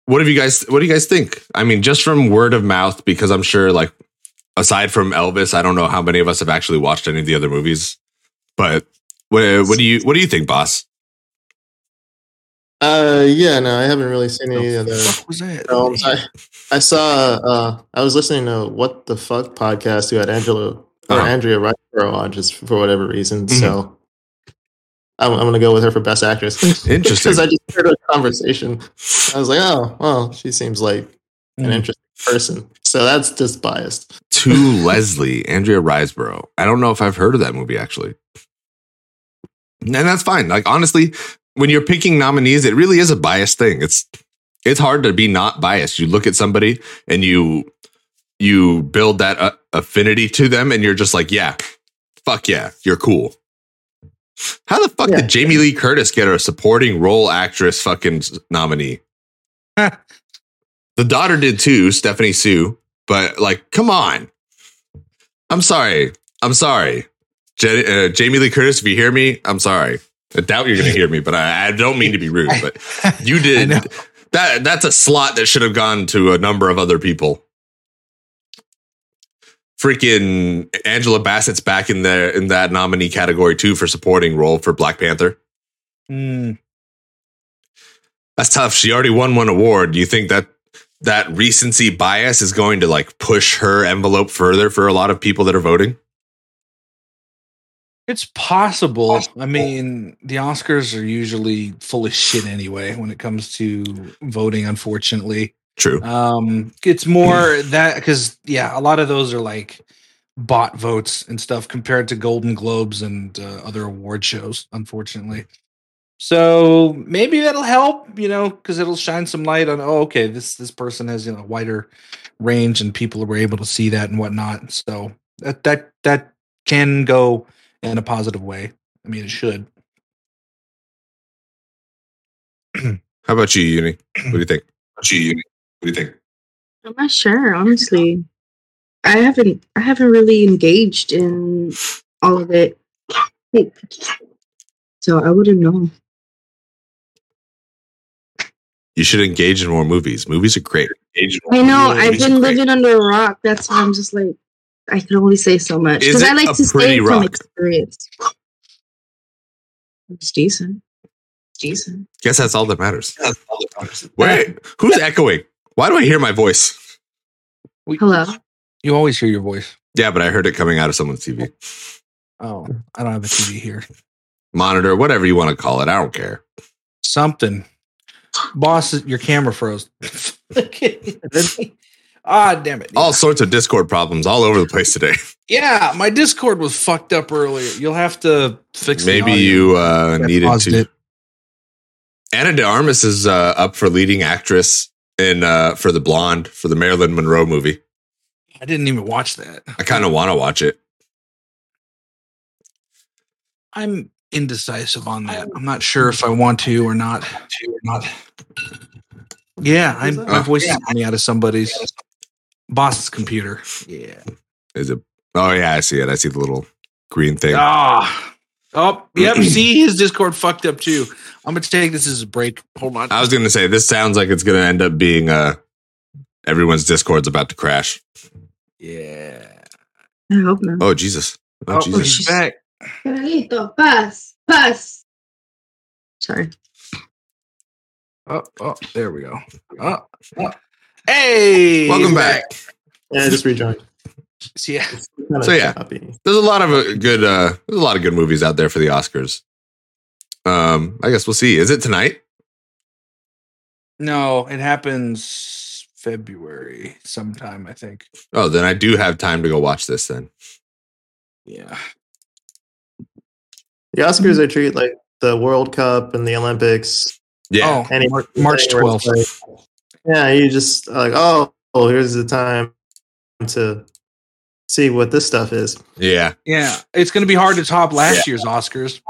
what have you guys? What do you guys think? I mean, just from word of mouth, because I'm sure, like, aside from Elvis, I don't know how many of us have actually watched any of the other movies. But what what do you what do you think, boss? Uh, yeah, no, I haven't really seen any of the the was that? films. I, I saw. Uh, I was listening to what the fuck podcast who had Angela or Uh-huh. Andrea Riseborough on just for whatever reason. Mhm. So I'm, I'm gonna go with her for best actress. Interesting. because I just heard a conversation. I was like, oh, well, she seems like an Mm. interesting person. So that's just biased. to Leslie, Andrea Riseborough. I don't know if I've heard of that movie actually. And that's fine. Like honestly, when you're picking nominees, it really is a biased thing. It's it's hard to be not biased. You look at somebody and you you build that uh, affinity to them and you're just like, yeah, fuck yeah, you're cool. How the fuck Yeah. did Jamie Lee Curtis get a supporting role actress fucking nominee? the daughter did too, Stephanie Hsu, but like, come on. I'm sorry. I'm sorry. Ja- uh, Jamie Lee Curtis, if you hear me, I'm sorry. I doubt you're going to hear me, but I, I don't mean to be rude, but you did that. That's a slot that should have gone to a number of other people. Freaking Angela Bassett's back in there in that nominee category too for supporting role for Black Panther. Mm. That's tough. She already won one award. Do you think that that recency bias is going to like push her envelope further for a lot of people that are voting? It's possible. I mean, the Oscars are usually full of shit anyway when it comes to voting, unfortunately. True. Um, it's more that because yeah, a lot of those are like bot votes and stuff compared to Golden Globes and uh, other award shows, unfortunately. So maybe that'll help, you know, because it'll shine some light on. Oh, okay, this this person has you know wider range, and people were able to see that and whatnot. So that that that can go in a positive way. I mean, it should. How about you, Uni? What do you think? How about you, Uni? What do you think? I'm not sure, honestly. I haven't I haven't really engaged in all of it. So I wouldn't know. You should engage in more movies. Movies are great. Engage I know, I've been living under a rock. That's why I'm just like I can only say so much. Because I like a to stay say rock? from experience. It's decent. It's decent. Guess that's all that matters. Wait, who's echoing? Why do I hear my voice? Hello. You always hear your voice. Yeah, but I heard it coming out of someone's TV. Oh, I don't have a TV here. Monitor, whatever you want to call it. I don't care. Something. Boss, your camera froze. ah, damn it. All sorts of Discord problems all over the place today. Yeah, my Discord was fucked up earlier. You'll have to fix. the Maybe audio. you uh, needed to. it. Ana de Armas is uh, up for leading actress in uh, for the Blonde for the Marilyn Monroe movie. I didn't even watch that. I kind of want to watch it. I'm indecisive on that. I'm not sure if I want to or not. To or not. Yeah, I'm, my voice is coming out of somebody's boss's computer. Yeah. Is it? Oh yeah, I see it. I see the little green thing. Ah. Oh, yep. See, his Discord fucked up too. I'm gonna take this as a break. Hold on. I was going to say this sounds like it's going to end up being uh everyone's Discord's about to crash. yeah. I hope not. Oh Jesus! Oh, Oh, Jesus! he's back. Carlito, paz, paz. Sorry. Oh, oh, there we go. Oh, oh. Hey, Welcome back. Yeah, I just rejoined. Yeah. Kinda So, yeah. There's a lot of uh, good. uh There's a lot of good movies out there for the Oscars. Um, I guess we'll see. Is it tonight? No, it happens February sometime, I think. Oh, then I do have time to go watch this. Then Yeah. The Oscars are treated like the World Cup and the Olympics. yeah, Oh, Any- Mar- March anything where it's 12th. like- yeah, you just like, oh, oh, here's the time to see what this stuff is. yeah. Yeah, it's going to be hard to top last year's Oscars.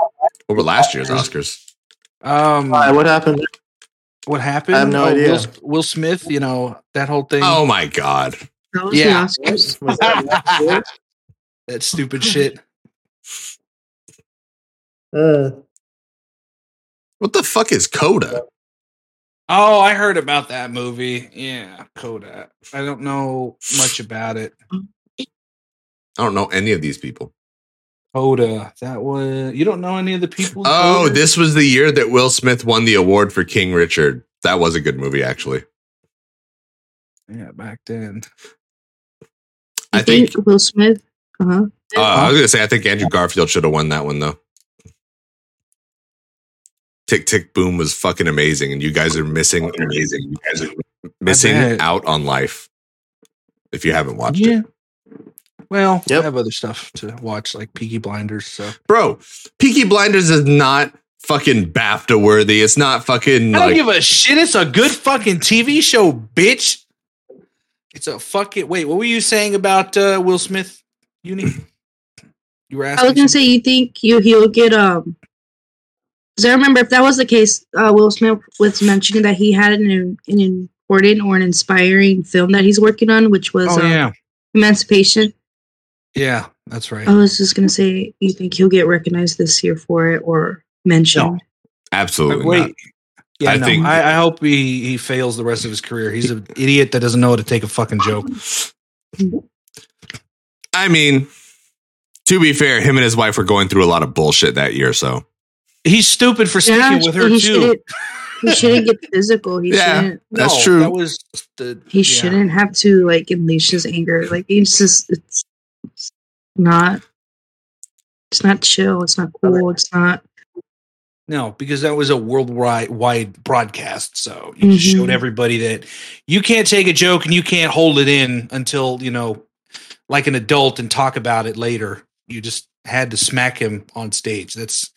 Over last year's Oscars. Um, Why? What happened? what happened? I have no Oh, idea. Will, Will Smith, you know that whole thing. Oh my God! That Yeah. Oscars. Was that that stupid shit. Uh, What the fuck is Coda? Oh, I heard about that movie. Yeah, Kodak. I don't know much about it. I don't know any of these people. Coda. That was. You don't know any of the people. Oh, Coda? this was the year that Will Smith won the award for King Richard. That was a good movie, actually. Yeah, back then. I I think think. Will Smith. Uh-huh. Uh, I was gonna say I think Andrew Garfield should have won that one though. Tick Tick Boom was fucking amazing, and you guys are missing amazing. You guys are missing out on life if you haven't watched Yeah. it, Well, Yep. I have other stuff to watch, like Peaky Blinders. So bro. Peaky Blinders is not fucking BAFTA worthy. It's not fucking I don't like give a shit. It's a good fucking TV show, bitch. It's a fucking. Wait, what were you saying about uh, Will Smith? Uni. You were asking. I was gonna something? say you think you he'll get um. Because I remember if that was the case, uh, Will Smith was mentioning that he had an an important or an inspiring film that he's working on, which was Oh uh, yeah, Emancipation. Yeah, that's right. I was just gonna say, you think he'll get recognized this year for it or mentioned? absolutely Wait. not. Yeah, I no. think- I, I hope he, he fails the rest of his career. He's an idiot that doesn't know how to take a fucking joke. I mean, to be fair, him and his wife were going through a lot of bullshit that year, so He's stupid for sticking with her he too. shouldn't. He shouldn't get physical. He Yeah. shouldn't. That's true. That was the. He yeah. shouldn't have to like unleash his anger. Like it's just it's, it's not. It's not chill. It's not cool. It's not. No, because that was a worldwide wide broadcast. So you just Mhm. showed everybody that you can't take a joke and you can't hold it in until, you know, like an adult and talk about it later. You just had to smack him on stage. That's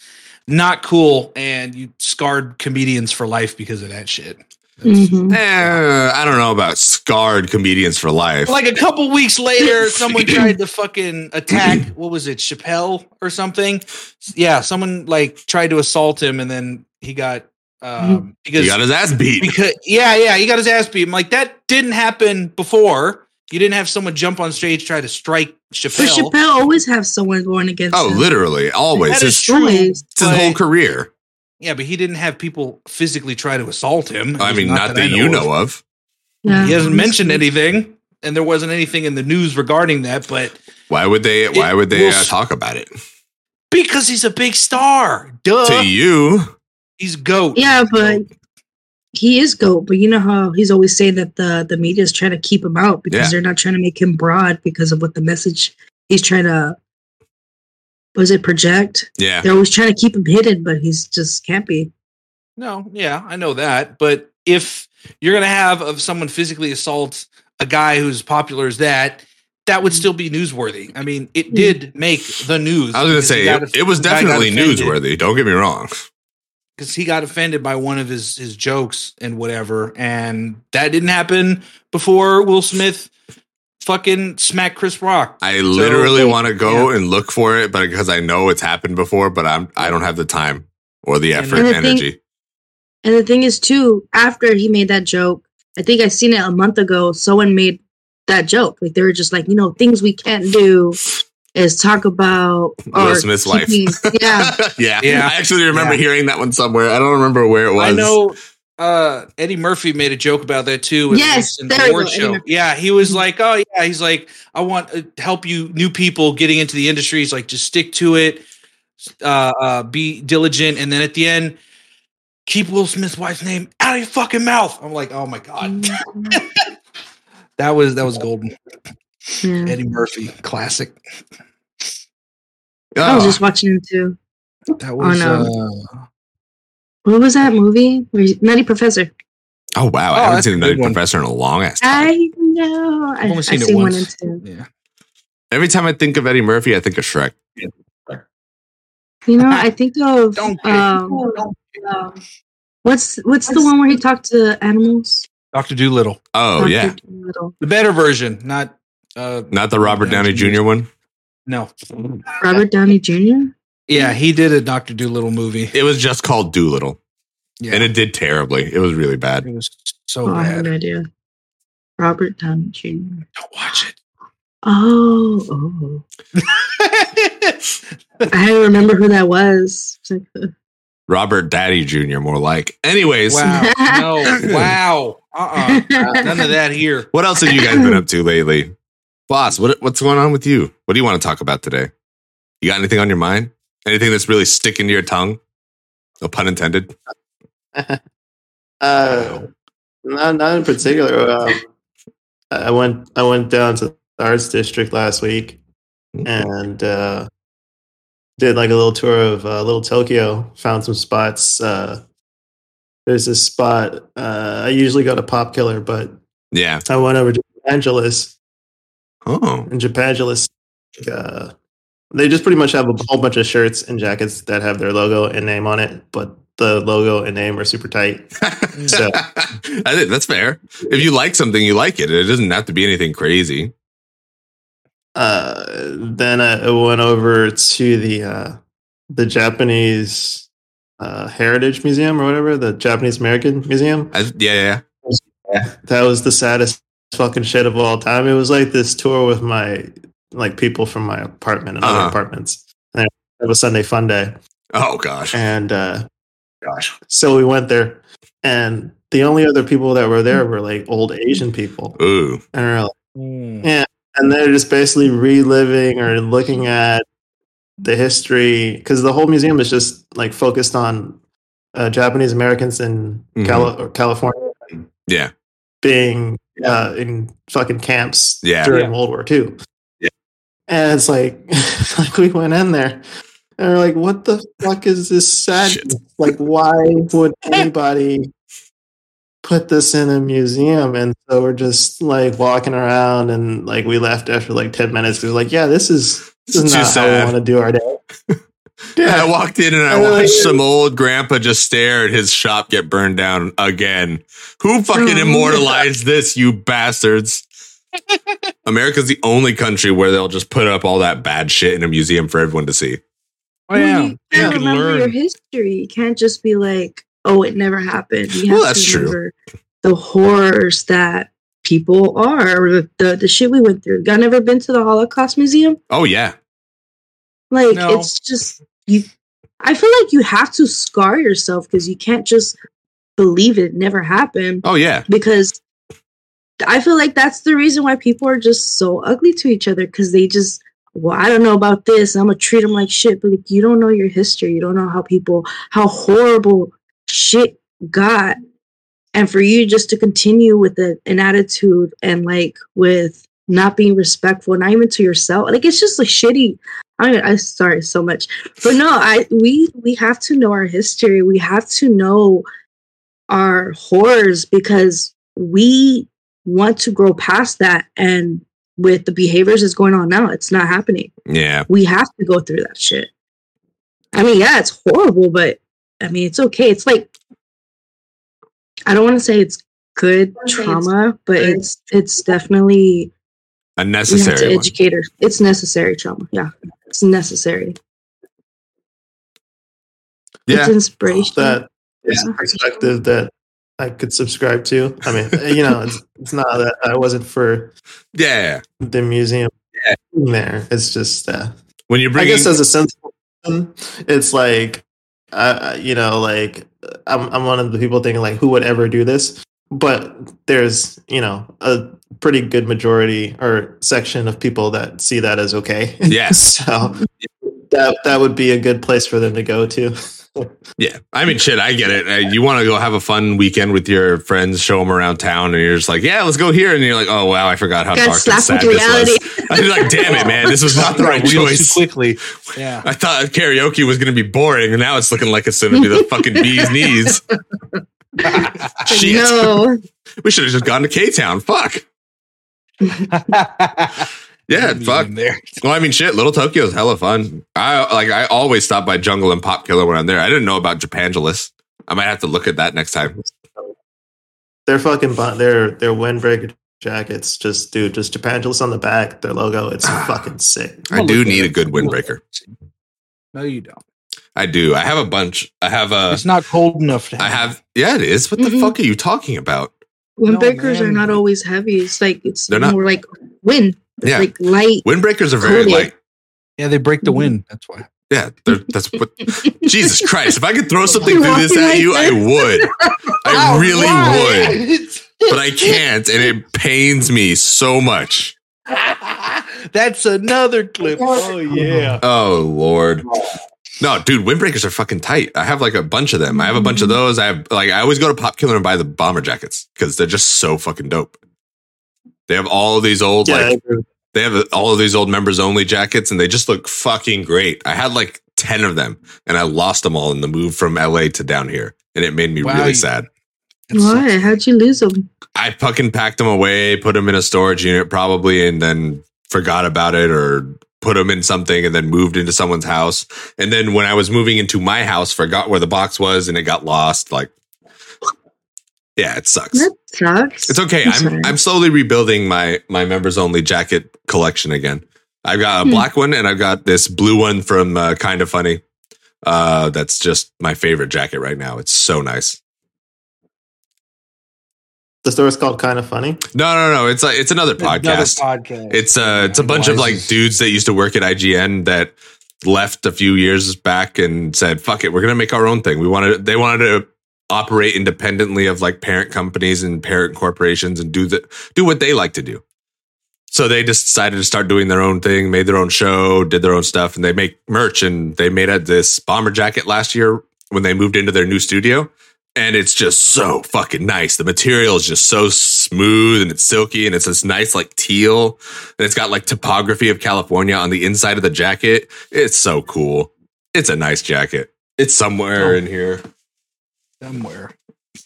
not cool. And you scarred comedians for life because of that shit. Mhm. Eh, I don't know about scarred comedians for life. Like a couple weeks later, someone tried to fucking attack. What was it, Chappelle or something? Yeah, someone like tried to assault him, and then he got um, because he got his ass beat. because yeah, yeah, he got his ass beat. I'm like that didn't happen before. You didn't have someone jump on stage try to strike Chappelle. But Chappelle. Chappelle always have someone going against Oh, him. literally, always. That is His, true. Always. it's his whole career. Yeah, but he didn't have people physically try to assault him. I mean, least not that you know of. Yeah. He hasn't mentioned anything, and there wasn't anything in the news regarding that. But Why would they? Why would they will uh, talk about it? because he's a big star, duh, to you, he's goat. Yeah, but he is goat. But you know how he's always saying that the the media is trying to keep him out because Yeah. they're not trying to make him broad because of what the message he's trying to. Was it project? yeah. They're always trying to keep him hidden, but he's just can't be. No, yeah, I know that. But if you're gonna have of someone physically assault a guy who's popular as that, that would still be newsworthy. I mean, it hmm. did make the news. I was gonna say it, it was definitely newsworthy. Don't get me wrong. because he got offended by one of his his jokes and whatever, and that didn't happen before Will Smith fucking smack Chris Rock. I literally So- want to go and look for it, but because I know it's happened before, but I'm I don't have the time or the And effort, the thing- energy. And the thing is, too, after he made that joke, I think I seen it a month ago. Someone made that joke. Like they were just like, you know, things we can't do is talk about Will Smith's wife. keeping- Yeah, yeah, Yeah. I actually remember Yeah. hearing that one somewhere. I don't remember where it was. I know uh, Eddie Murphy made a joke about that too. Yes, there we award show. Yeah, he was like, "Oh yeah," he's like, "I want to help you, new people getting into the industry." He's like, "Just stick to it, uh, uh, be diligent," and then at the end, keep Will Smith's wife's name out of your fucking mouth. I'm like, "Oh my god, that was that was golden." yeah. Eddie Murphy, classic. I was Oh, just watching too. That was no. uh, What was that movie? Where he- Nutty Professor. oh wow, Oh, I haven't seen a another one. professor in a long ass time. I know. I, I've only I've seen seen, it one once. and two. yeah. Every time I think of Eddie Murphy, I think of Shrek. You know, I think of Don't um, um, what's what's the one where he talked to animals? Doctor Dolittle, Oh Dr. yeah, Dolittle. the better version, not uh, not the Robert Downey Jr. one. no. Robert Downey Jr. Yeah, he did a Doctor Dolittle movie. It was just called Dolittle, Yeah, and it did terribly. It was really bad. it was so Oh, I have bad. no idea. Robert Downey Jr. Don't watch it. Oh, oh. I remember who that was. It's like, Robert Daddy Jr. More like. Anyways, wow, no, wow, uh, uh none of that here. what else have you guys been up to lately, boss? What what's going on with you? What do you want to talk about today? You got anything on your mind? Anything that's really sticking to your tongue? No pun intended. Uh, not, not in particular. Um, I went I went down to the arts district last week and uh, did like a little tour of uh, Little Tokyo. Found some spots. Uh, there's this spot. Uh, I usually go to Pop Killer, but Yeah. I went over to Angeles. Oh. And Japangeles, uh, they just pretty much have a whole bunch of shirts and jackets that have their logo and name on it, but the logo and name are super tight. So- I think that's fair. If you like something, you like it. It doesn't have to be anything crazy. Uh, then I went over to the uh, the Japanese uh, Heritage Museum or whatever, the Japanese American Museum. I, yeah, yeah. That was the saddest fucking shit of all time. It was like this tour with my like people from my apartment and Uh-huh. other apartments. And it was Sunday fun day, Oh gosh. and uh, gosh, so we went there, and the only other people that were there were like old Asian people, Ooh. and we're like, Mm. and they're just basically reliving or looking at the history because the whole museum is just like focused on uh, Japanese Americans in Mhm. Cali- California Yeah. being uh, in fucking camps Yeah. during Yeah. World War II. And it's like, like we went in there and we're like, what the fuck is this sad? Shit. Like, why would anybody put this in a museum? And so we're just like walking around and like we left after like 10 minutes. We're like, yeah, this is, this is not how we want to do our day. Yeah. I walked in and I watched some old grandpa just stare at his shop get burned down again. Who fucking immortalized this, you bastards? America's the only country where they'll just put up all that bad shit in a museum for everyone to see. Oh yeah, you you can't can remember your history. You can't just be like, "Oh, it never happened." You have Well, that's to true. the horrors that people are, the, the the shit we went through. Y'all never been to the Holocaust Museum? Oh yeah. Like, No. it's just you. I feel like you have to scar yourself because you can't just believe it never happened. Oh yeah. Because I feel like that's the reason why people are just so ugly to each other because they just well, I don't know about this. I'm gonna treat them like shit, but like, you don't know your history. You don't know how people, how horrible shit got, and for you just to continue with a, an attitude and like with not being respectful, not even to yourself, like it's just like shitty. I mean, I'm sorry so much, but no, I we we have to know our history. We have to know our horrors because we want to grow past that and with the behaviors that's going on now it's not happening Yeah. we have to go through that shit i mean yeah it's horrible but i mean it's okay it's like i don't want to say it's good wanna it's trauma but good. it's it's definitely A we necessary one. educate her it's necessary trauma yeah it's necessary Yeah. it's inspiration that is Yeah. perspective that I could subscribe to. I mean, you know, it's, it's not that I wasn't for Yeah. the museum being there. It's just, uh, When you bring. I guess as a sensible person, it's like, uh, you know, like I'm, I'm one of the people thinking like, who would ever do this? But there's, you know, a pretty good majority or section of people that see that as okay. Yes. so that that would be a good place for them to go to. Yeah, I mean, shit, I get it. Uh, you want to go have a fun weekend with your friends, show them around town, and you're just like, yeah, let's go here. And you're like, oh wow, I forgot how Got dark and slapped sad with this reality. was. I was like, damn it, man, this was not the right choice. too quickly. Yeah. I thought karaoke was going to be boring, and now it's looking like it's going to be the fucking bee's knees. Shit, no we should have just gone to K Town. Fuck. Yeah, fuck. there. Well, I mean, shit. Little Tokyo's hella fun. I like. I always stop by Jungle and Pop Killer when I'm there. I didn't know about Japangeles. I might have to look at that next time. They're fucking bu- they're they're windbreaker jackets. Just dude, just Japangeles on the back, their logo. It's fucking sick. I do need a good windbreaker. No, you don't. I do. I have a bunch. I have a. It's not cold enough to have. I have. have. Yeah, it is. What the Mhm. fuck are you talking about? windbreakers are not always heavy it's like it's They're not. more like wind it's Yeah. like light Windbreakers are very Coated. light. Yeah, they break Mm-hmm. the wind. That's why. Yeah, that's what. Jesus Christ! If I could throw something You're through this at you, I would. I really would, would. but I can't, and it pains me so much. That's another clip. Oh yeah. Oh Lord. No, dude, windbreakers are fucking tight. I have like a bunch of them. I have a bunch of those. I have like I always go to Pop Killer and buy the bomber jackets because they're just so fucking dope. They have all these old Yeah, like agree. They have all of these old members only jackets and they just look fucking great. I had like 10 of them and I lost them all in the move from LA to down here and it made me Wow, really you- sad. why how'd you lose them I fucking packed them away, put them in a storage unit probably, and then forgot about it or put them in something and then moved into someone's house. And then when I was moving into my house, forgot where the box was and it got lost. Like, yeah, it sucks. that sucks It's okay. I'm I'm. I'm slowly rebuilding my my members only jacket collection again. I've got a Hmm. black one and I've got this blue one from uh, Kind of Funny. Uh, that's just my favorite jacket right now. It's so nice. The store is called Kind of Funny. No, no, no. It's like it's another podcast. Another podcast. It's uh it's a bunch of like Analyzes- dudes that used to work at IGN that left a few years back and said, "Fuck it, we're gonna make our own thing." We wanted they wanted to operate independently of like parent companies and parent corporations and do the do what they like to do. So they just decided to start doing their own thing, made their own show, did their own stuff, and they make merch. And they made this bomber jacket last year when they moved into their new studio. And it's just so fucking nice. The material is just so smooth and it's silky and it's this nice like teal. And it's got like topography of California on the inside of the jacket. It's so cool. It's a nice jacket. It's somewhere Oh. in here. Somewhere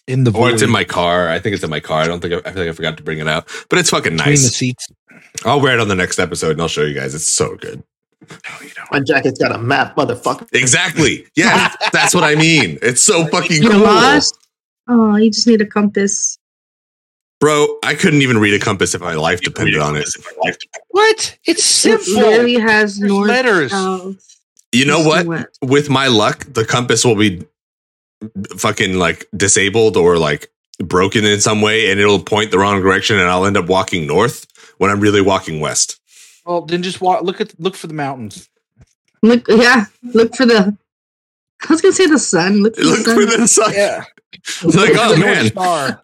in the Or it's in my car. I think it's in my car. I don't think I, I feel like I forgot to bring it out. But it's fucking between the nice. seats. I'll wear it on the next episode and I'll show you guys. It's so good. My jacket's got a map, motherfucker. Exactly. Yeah, that's what I mean. It's so fucking You're cool. lost. Oh, you just need a compass. Bro, I couldn't even read a compass if my life depended on it. What? It's simple. It simple. literally has There's north, letters. south, You know east, what? With my luck, the compass will be fucking like disabled or like broken in some way and it'll point the wrong direction and I'll end up walking north when I'm really walking west. Well, then just walk. Look at look for the mountains. Look, yeah, look for the. I was gonna say the sun. Look for the sun. for the sun. Yeah. Like, oh man,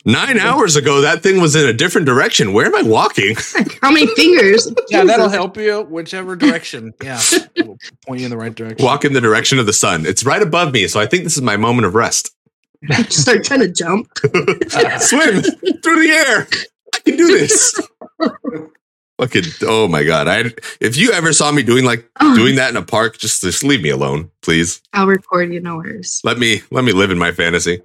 nine hours ago that thing was in a different direction. Where am I walking? How many fingers? Yeah, that'll help you whichever direction. Yeah, it'll point you in the right direction. Walk in the direction of the sun. It's right above me, so I think this is my moment of rest. Start trying to jump. Swim through the air. I can do this. Fucking oh my god! I if you ever saw me doing like Oh, doing that in a park, just just leave me alone, please. I'll record you. No worries. Let me let me live in my fantasy.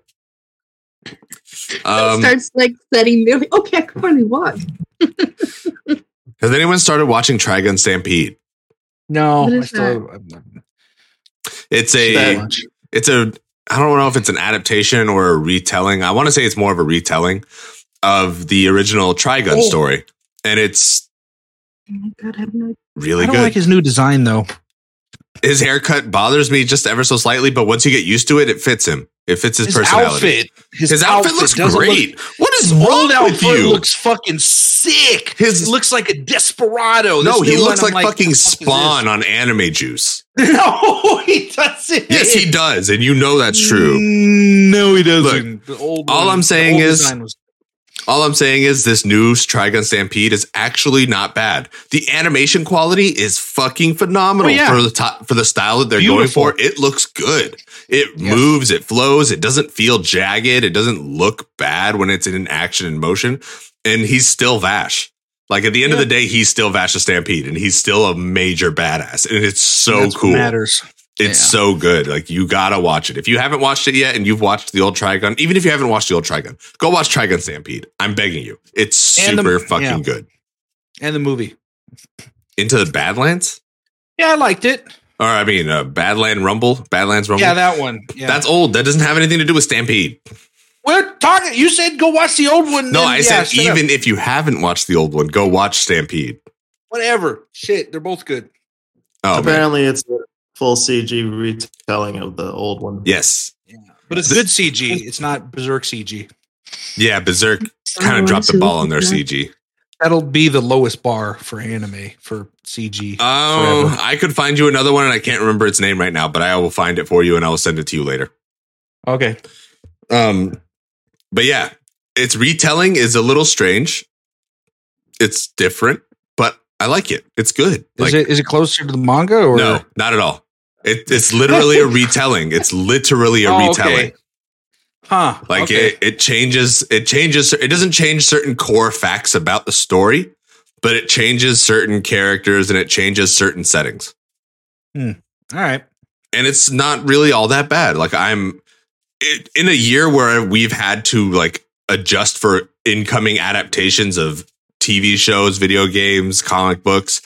Um, starts like setting me. like, Okay, I can finally walk. has anyone started watching Trigun Stampede? No, What I is still. It's a it's a I don't know if it's an adaptation or a retelling. I want to say it's more of a retelling of the original Trigun Oh. story, and it's Oh my god, I have no. really I don't good. like his new design though. His haircut bothers me just ever so slightly, but once you get used to it, it fits him. It fits his, His personality. outfit. His, His, outfit, looks doesn't look- great. what is wrong with outfit you? looks fucking sick. His- His looks like a desperado. no, This he looks one, like, fucking fuck Spawn on anime juice. no, he doesn't. Yes, he does, and you know that's true. Mm, No, he doesn't. old all one- I'm saying is- All I'm saying is this new Trigun Stampede is actually not bad. The animation quality is fucking phenomenal Oh, yeah. for the top, for the style that they're Beautiful. going for. It looks good. It Yes. moves, it flows, it doesn't feel jagged, it doesn't look bad when it's in action and motion. And he's still Vash. Like at the end of the day, he's still Vash the Stampede, and he's still a major badass. And it's so that's cool. matters. It's Yeah. so good. Like you gotta watch it. If you haven't watched it yet and you've watched the old Trigun, even if you haven't watched the old Trigun, go watch Trigun Stampede. I'm begging you. It's And the- super fucking yeah. good. And the movie. Into the Badlands? Yeah, I liked it. Or I mean uh, Badland Rumble? Badlands Rumble? Yeah, that one. Yeah. That's old. That doesn't have anything to do with Stampede. We're talking. You said go watch the old one. No, then- I yeah, said shut up. even if you haven't watched the old one, go watch Stampede. whatever. Shit, they're both good. Oh man. Apparently, it's a full CG retelling of the old one. Yes. But it's good CG. It's not Berserk CG. Yeah, Berserk kind of dropped the ball on their. CG. That'll be the lowest bar for anime for CG. Oh, Forever. I could find you another one and I can't remember its name right now, but I will find it for you and I will send it to you later. okay. Um, but yeah, its retelling is a little strange. It's different, but I like it. It's good. Is Like, it is it closer to the manga or no, not at all. It, it's literally a retelling. It's literally a Oh, retelling. okay. Huh. Like okay. it, it changes. It changes. It doesn't change certain core facts about the story, but it changes certain characters and it changes certain settings. Hmm. All right. and it's not really all that bad. Like I'm it, in a year where we've had to like adjust for incoming adaptations of TV shows, video games, comic books.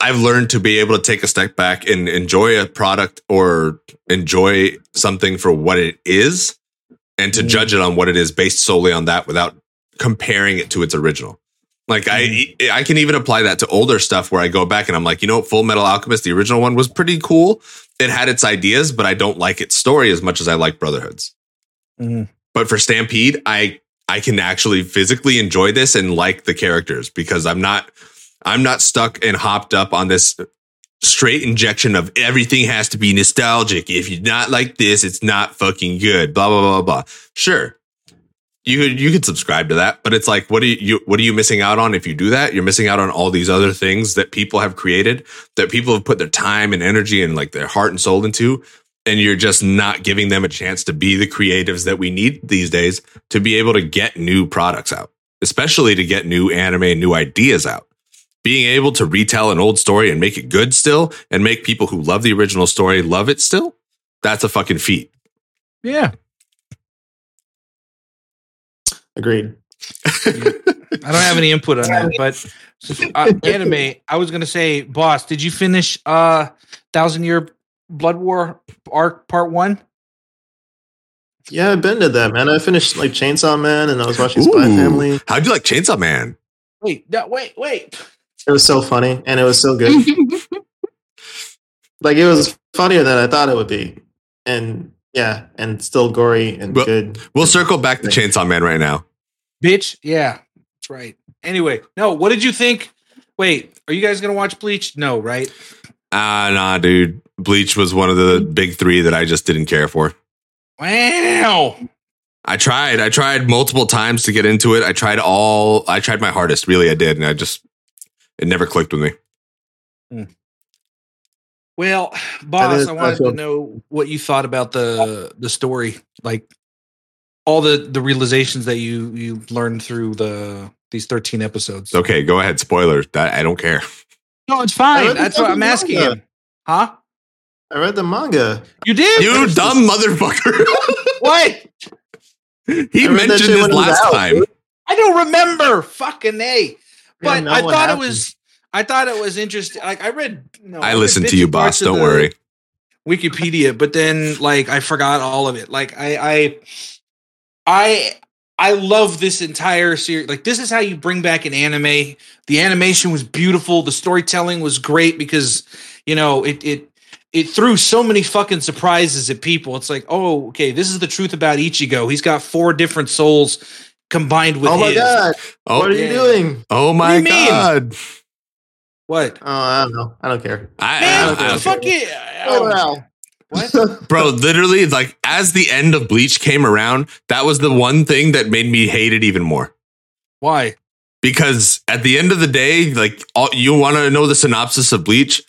I've learned to be able to take a step back and enjoy a product or enjoy something for what it is and to Mm. judge it on what it is based solely on that without comparing it to its original. Like I I can even apply that to older stuff where I go back and I'm like, you know, Fullmetal Alchemist, the original one was pretty cool. It had its ideas, but I don't like its story as much as I like Brotherhoods. Mhm. But for Stampede, I I can actually physically enjoy this and like the characters because I'm not I'm not stuck and hopped up on this straight injection of everything has to be nostalgic. If you're not like this, it's not fucking good. Blah blah blah blah. Sure, you could you could subscribe to that, but it's like, what are you what are you missing out on if you do that? You're missing out on all these other things that people have created, that people have put their time and energy and like their heart and soul into, and you're just not giving them a chance to be the creatives that we need these days to be able to get new products out, especially to get new anime new ideas out being able to retell an old story and make it good still and make people who love the original story love it still that's a fucking feat Yeah. Agreed. I don't have any input on that, but uh, anime. I was gonna say, boss, did you finish uh Thousand Year Blood War arc part one? Yeah, I've been to that, man. I finished like Chainsaw Man and I was watching Spy Ooh. Family. How'd you like Chainsaw Man? Wait, no, wait, wait. It was so funny and it was so good. like it was funnier than I thought it would be. And yeah, and still gory and Well, good. We'll circle back to Chainsaw Man right now. Bitch, yeah, that's right. Anyway, no, what did you think? Wait, are you guys gonna watch Bleach? No, right? Ah, nah, dude. Bleach was one of the big three that I just didn't care for. Wow. I tried. I tried multiple times to get into it. I tried all. I tried my hardest. Really, I did, and I just it never clicked with me. Hmm. Well, boss, I I wanted to know what you thought about the the story, like all the the realizations that you you learned through the these thirteen episodes. Okay, go ahead. Spoilers. That I don't care. No, it's fine. That's what I'm asking manga. him. Huh? I read the manga. You did? You dumb motherfucker. What? he I read that mentioned this it last time. I don't remember. Fucking a. But know I thought happened. it was. I thought it was interesting. Like I read. No, I read listened to you, boss. Don't worry. Wikipedia, but then like I forgot all of it. Like I, I, I, I love this entire series. Like this is how you bring back an anime. The animation was beautiful. The storytelling was great because you know it it it threw so many fucking surprises at people. It's like, oh, okay, this is the truth about Ichigo. He's got four different souls combined with oh my his. god! Oh, what are yeah. you doing? oh my What do you mean? god. What? Oh, I don't know. I don't care. I, Man, I- I- fuck it. Oh, Oh, wow. what? bro, literally, like as the end of Bleach came around, that was the one thing that made me hate it even more. Why? because at the end of the day, like all, you want to know the synopsis of Bleach.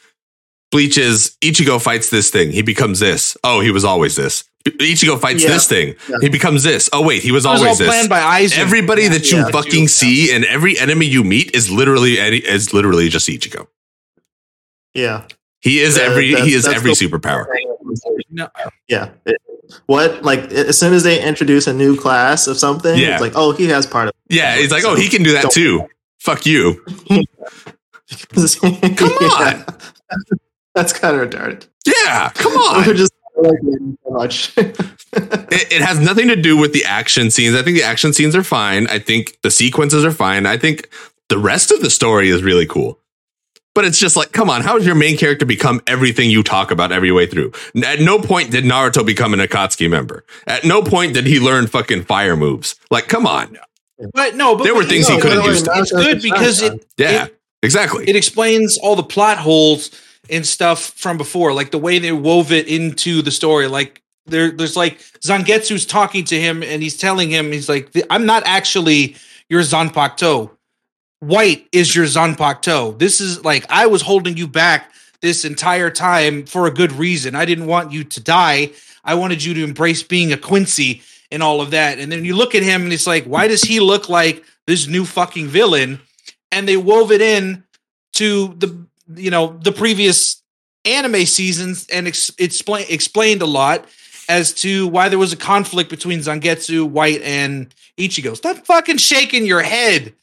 Bleach is Ichigo fights this thing, he becomes this. Oh, he was always this. Ichigo fights Yeah. this thing, Yeah. he becomes this. Oh wait, he was It was all always this. planned by Aizen. Everybody that you Yeah. fucking see and every enemy you meet is literally any is literally just Ichigo. Yeah. He is Yeah, every he is every superpower. No, Yeah. It- what like as soon as they introduce a new class of something, Yeah. it's like, oh, he has part of Yeah, he's like, oh, he can do that too. Fuck you. Come on. That's kind of retarded. Yeah, come on. We're just like him so much. it, it has nothing to do with the action scenes. I think the action scenes are fine. I think the sequences are fine. I think the rest of the story is really cool. But it's just like, come on, how does your main character become everything you talk about every way through? At no point did Naruto become an Akatsuki member. At no point did he learn fucking fire moves. Like, come on. but no, but There were things you he couldn't do. used. It's good because it Yeah, It- exactly. it explains all the plot holes and stuff from before, like the way they wove it into the story. Like there, there's like Zangetsu's talking to him, and he's telling him, he's like, "I'm not actually your Zanpakuto. White is your Zanpakuto. This is like I was holding you back this entire time for a good reason. I didn't want you to die. I wanted you to embrace being a Quincy and all of that. And then you look at him, and it's like, why does he look like this new fucking villain? And they wove it in to the you know the previous anime seasons and ex- explain explained a lot as to why there was a conflict between Zangetsu, White, and Ichigo. Stop fucking shaking your head.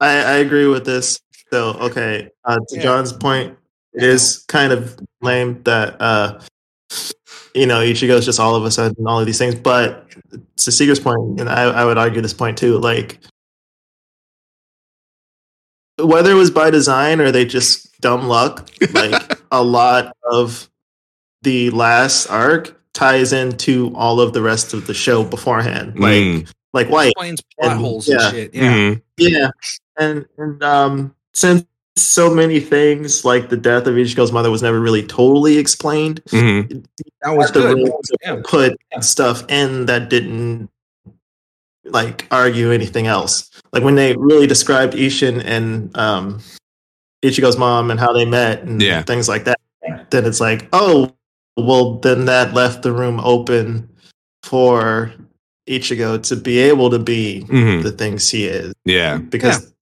I, I agree with this. So okay, uh, to Yeah. John's point, it is kind of lame that uh, you know Ichigo's just all of a sudden all of these things. But to Seeger's point, and I, I would argue this point too, like whether it was by design or they just dumb luck, like a lot of the last arc ties into all of the rest of the show beforehand. Like Mm. like White, Explains plot And- holes yeah. and shit. Yeah. Mhm. yeah, and and um, since so many things like the death of Ichigo's mother was never really totally explained, Mhm. That was the to good. Yeah. put stuff in that didn't like argue anything else. Like when they really described Isshin and um, Ichigo's mom and how they met and Yeah. things like that, then it's like, oh, well, then that left the room open for Ichigo to be able to be Mhm. the things he is Yeah. because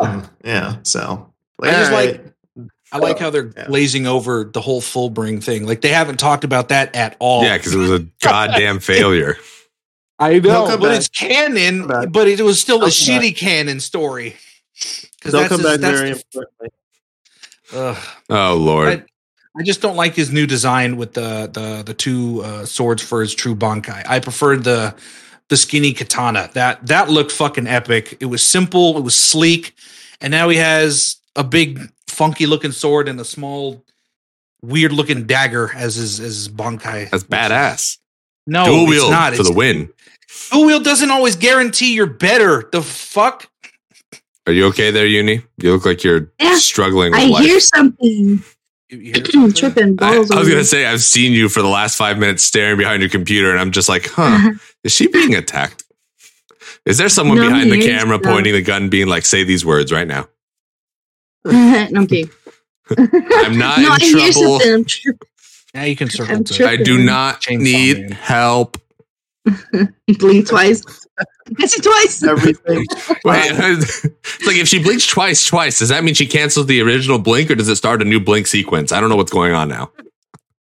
um, yeah so I just alright. like- I like how they're Yeah. glazing over the whole Fullbring thing. Like they haven't talked about that at all. Yeah, because it was a goddamn failure. I know, come but back. it's canon, but it was still a He'll come back. shitty canon story. Because They'll that's, come his- back that's very the- importantly. ugh. Oh Lord. I- I just don't like his new design with the the the two uh, swords for his true bankai. I preferred the the skinny katana. That that looked fucking epic. It was simple. It was sleek, and now he has a big funky looking sword and a small weird looking dagger as his as his bankai. That's badass. No, Dual it's wield not. for It's, the win. dual wield doesn't always guarantee you're better. The fuck. Are you okay there, Uni? You look like you're Yeah, struggling with I life. hear something You- you hear something? tripping I, I was gonna say I've seen you for the last five minutes staring behind your computer, and I'm just like, huh? Uh-huh. Is she being attacked? Is there someone No, behind the camera no. pointing the gun, being like, "Say these words right now"? no, I'm kidding. I'm not no, in I hear trouble. Something. Now you can circle I'm to. I do not Chainsaw need Man. help. Blink twice. That's it twice. Everything. Wait, it's like if she blinks twice, twice, does that mean she cancels the original blink, or does it start a new blink sequence? I don't know what's going on now.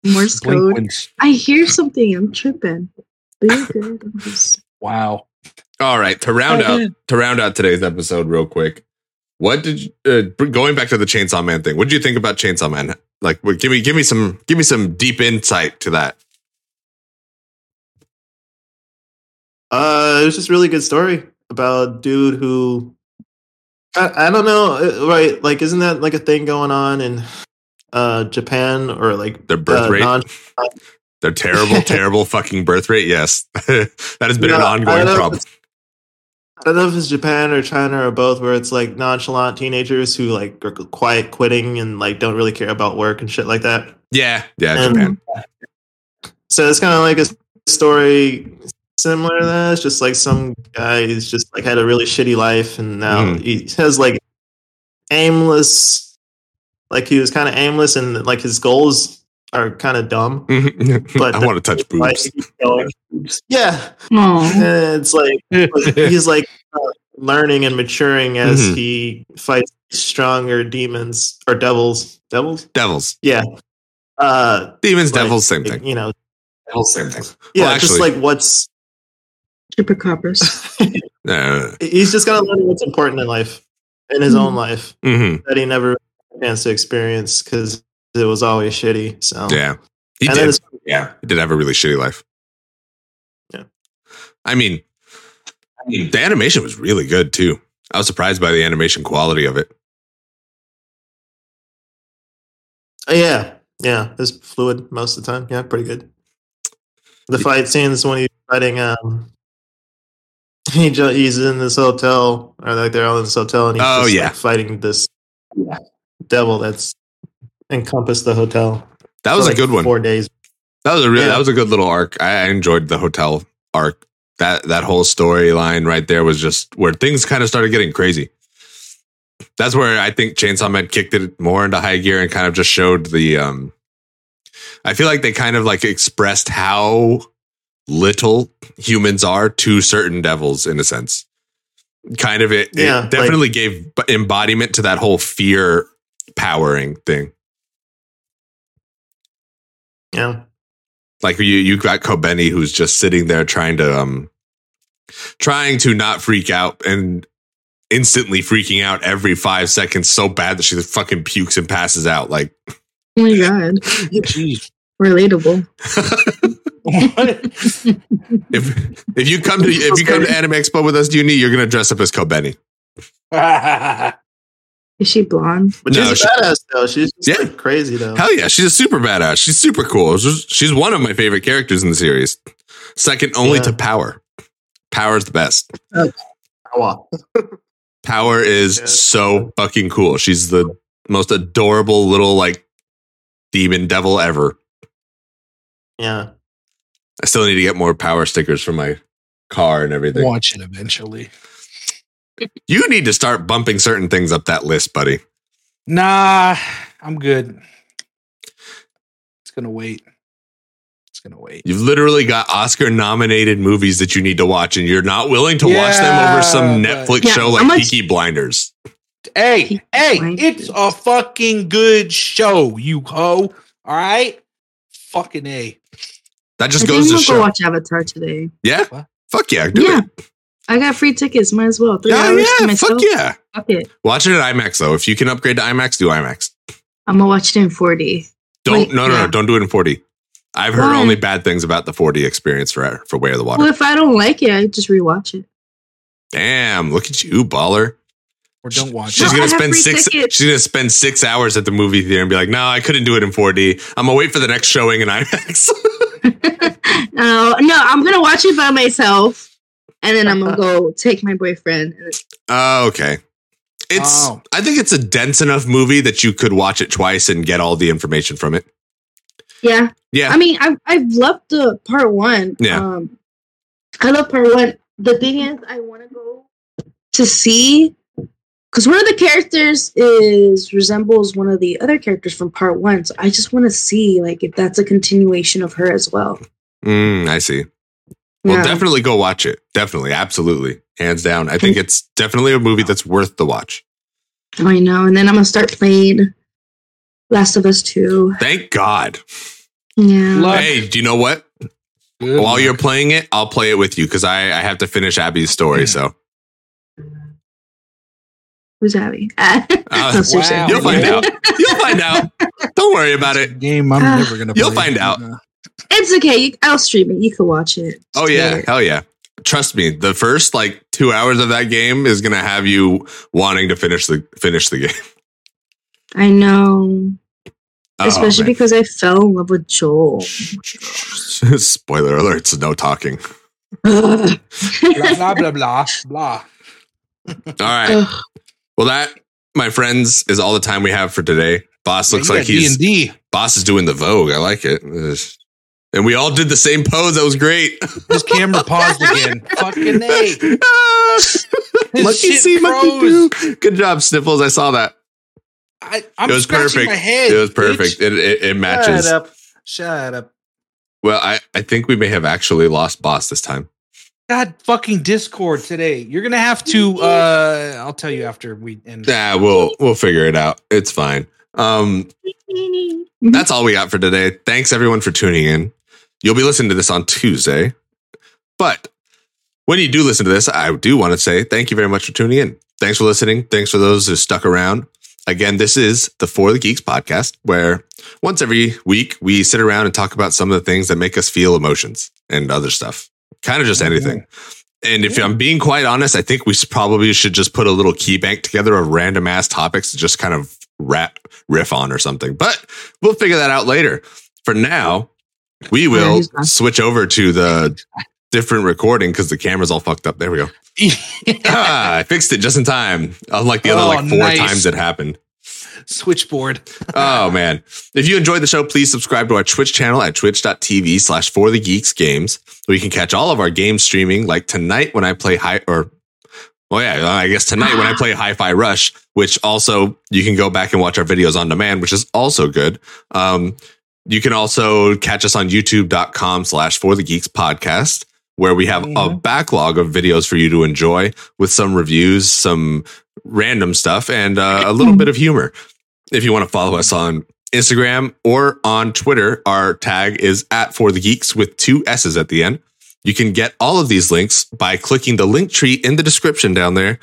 Morse code. wins. I hear something. I'm tripping. But you're good. I'm just- Wow. All right, to round out to round out today's episode, real quick. What did you, uh, going back to the Chainsaw Man thing? What did you think about Chainsaw Man? Like, what, give me give me some give me some deep insight to that. Uh, it was just a really good story about a dude who I, I don't know, uh, right? Like, isn't that like a thing going on in uh Japan or like Their birth uh, rate, non- their terrible, terrible fucking birth rate. Yes, that has been an No, ongoing don't know if problem. it's- I don't know if it's Japan or China or both, where it's like nonchalant teenagers who like are quiet quitting and like don't really care about work and shit like that. Yeah, yeah, And- Japan. So it's kind of like a story similar to that. It's just like some guy who's just like had a really shitty life and now Mhm. he has like aimless, like he was kind of aimless and like his goals are kind of dumb. But I want to touch Like, boobs. he's going- yeah, and it's like he's like uh, learning and maturing as Mhm. he fights stronger demons or devils. Devils, Devils, yeah. Uh, demons, like, devils, same thing. You know, Devils, same thing. yeah, Well, just like what's Tripper coppers. Uh, he's just gonna learn what's important in life, in his own life mhm, that he never had a chance to experience because it was always shitty. So Yeah, he and did. Yeah, he did have a really shitty life. Yeah. I mean, I mean, the animation was really good too. I was surprised by the animation quality of it. uh, yeah, yeah, it's fluid most of the time. Yeah, pretty good. The fight scenes when he's fighting, um, he ju- he's in this hotel, or like they're all in this hotel, and he's Oh, just, yeah. like, fighting this yeah. devil that's encompassed the hotel. That was a like, good one. Four days. That was a really Yeah. that was a good little arc. I, enjoyed the hotel arc. That that whole storyline right there was just where things kind of started getting crazy. That's where I think Chainsaw Man kicked it more into high gear and kind of just showed the um I feel like they kind of like expressed how little humans are to certain devils in a sense. Kind of it, it Yeah, like- definitely gave embodiment to that whole fear powering thing. Yeah, like you you got Kobeni who's just sitting there trying to um trying to not freak out and instantly freaking out every five seconds so bad that she fucking pukes and passes out like Oh my god. Jeez. Relatable. if if you come to if you come to anime expo with us do you need you're gonna dress up as Kobeni Is she blonde? but No, she's she- a badass though. She's just Yeah. like crazy though. hell yeah she's a super badass she's super cool she's, she's one of my favorite characters in the series second only Yeah. to Power Power's the best oh. Wow. Power is Yeah. so fucking cool. She's the most adorable little like demon devil ever. Yeah. I still need to get more power stickers for my car and everything. Watch it eventually. You need to start bumping certain things up that list, buddy. Nah, I'm good. It's gonna wait. It's gonna wait. You've literally got Oscar nominated movies that you need to watch, and you're not willing to watch them over some Netflix Yeah, show like much- Peaky Blinders. Hey, Keep hey, quiet. it's a fucking good show, you hoe. All right, fucking a. That just I goes think to we'll show. go watch Avatar today. Yeah, What? Fuck yeah, do yeah. it. I got free tickets. Might as well. Three Yeah, hours to yeah, myself. fuck yeah. Fuck it. Watch it at IMAX though. If you can upgrade to IMAX, do IMAX. I'm gonna watch it in 4D. Don't Wait, no no yeah. no don't do it in 4D. I've heard Why? only bad things about the 4D experience for for Way of the Water. Well, if I don't like it, I just rewatch it. Damn, look at you, baller. Or don't watch She's No, it. I gonna have spend six. tickets. She's gonna spend six hours at the movie theater and be like, "No, I couldn't do it in 4D. I'm gonna wait for the next showing in IMAX." no, oh, no, I'm gonna watch it by myself, and then I'm gonna go take my boyfriend. Oh, okay. It's. Oh. I think it's a dense enough movie that you could watch it twice and get all the information from it. Yeah, Yeah. I mean, I've I've loved the part one. Yeah. um, I love part one. The thing is, I want to go to see because one of the characters is resembles one of the other characters from part one. So I just want to see like if that's a continuation of her as well. Mm, I see. Well, Yeah. definitely go watch it. Definitely, absolutely, hands down. I think it's definitely a movie that's worth the watch. I know. And then I'm gonna start playing Last of Us Two. Thank God. Yeah. Luck. Hey, do you know what? Good While luck. you're playing it, I'll play it with you because I, I have to finish Abby's story. So Who's Abby? Uh, No, seriously. wow. you'll find out. You'll find out. Don't worry about it. game I'm Ah. never gonna. You'll play. find out. It's okay. You, I'll stream it. You can watch it. Oh Just yeah, wait. hell yeah. Trust me, the first like two hours of that game is gonna have you wanting to finish the finish the game. I know. Oh, Especially man. because I fell in love with Joel. Spoiler alerts, no talking. Blah blah blah blah blah. All right. Ugh. Well, that, my friends, is all the time we have for today. Boss looks Yeah, like he's D and D. boss is doing the Vogue. I like it. Ugh. And we all did the same pose. That was great. His camera paused again. Fucking a. His Lucky shit see, monkey froze. do. Good job, Sniffles. I saw that. I, I'm It was perfect. My head, It was perfect. It, it, it matches. Shut up. Shut up. Well, I, I think we may have actually lost boss this time. God fucking Discord today. You're gonna have to. uh I'll tell you after we end. Yeah, we'll we'll figure it out. It's fine. Um, that's all we got for today. Thanks everyone for tuning in. You'll be listening to this on Tuesday, but when you do listen to this, I do want to say thank you very much for tuning in. Thanks for listening. Thanks for those who stuck around. Again, this is the For the Geeks podcast, where once every week we sit around and talk about some of the things that make us feel emotions and other stuff. Kind of just anything. And if. I'm being quite honest, I think we probably should just put a little key bank together of random ass topics to just kind of rap, riff on or something. But we'll figure that out later. For now, we will he's switch over to the different recording because the camera's all fucked up. There we go. ah, I fixed it just in time. Unlike the other Oh, like four nice. times it happened. Switchboard. Oh man. If you enjoyed the show, please subscribe to our Twitch channel at twitch.tv slash for the geeks games. Where you can catch all of our games streaming like tonight when I play high or well yeah, I guess tonight when I play Hi-Fi Rush, which also you can go back and watch our videos on demand, which is also good. Um, you can also catch us on youtube.com slash for the geeks podcast, where we have a Mhm. backlog of videos for you to enjoy with some reviews, some random stuff, and uh, a little bit of humor. If you want to follow us on Instagram or on Twitter, our tag is at for the geeks with two S's at the end. You can get all of these links by clicking the Linktree in the description down there,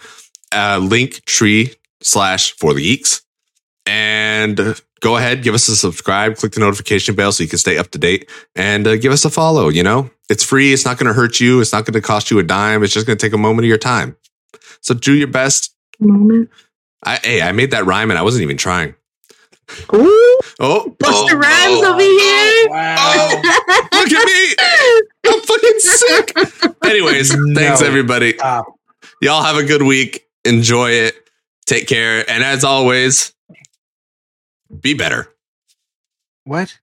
uh, Linktree slash for the geeks. And go ahead, give us a subscribe, click the notification bell so you can stay up to date and uh, give us a follow. You know, it's free. It's not going to hurt you. It's not going to cost you a dime. It's just going to take a moment of your time. So do your best. Moment. I, hey, I made that rhyme and I wasn't even trying. Ooh, Oh, Busta oh, Rhymes oh, over here. Wow. Look at me. I'm fucking sick. Anyways, thanks everybody. Stop. Y'all have a good week. Enjoy it. Take care. And as always, be better. What?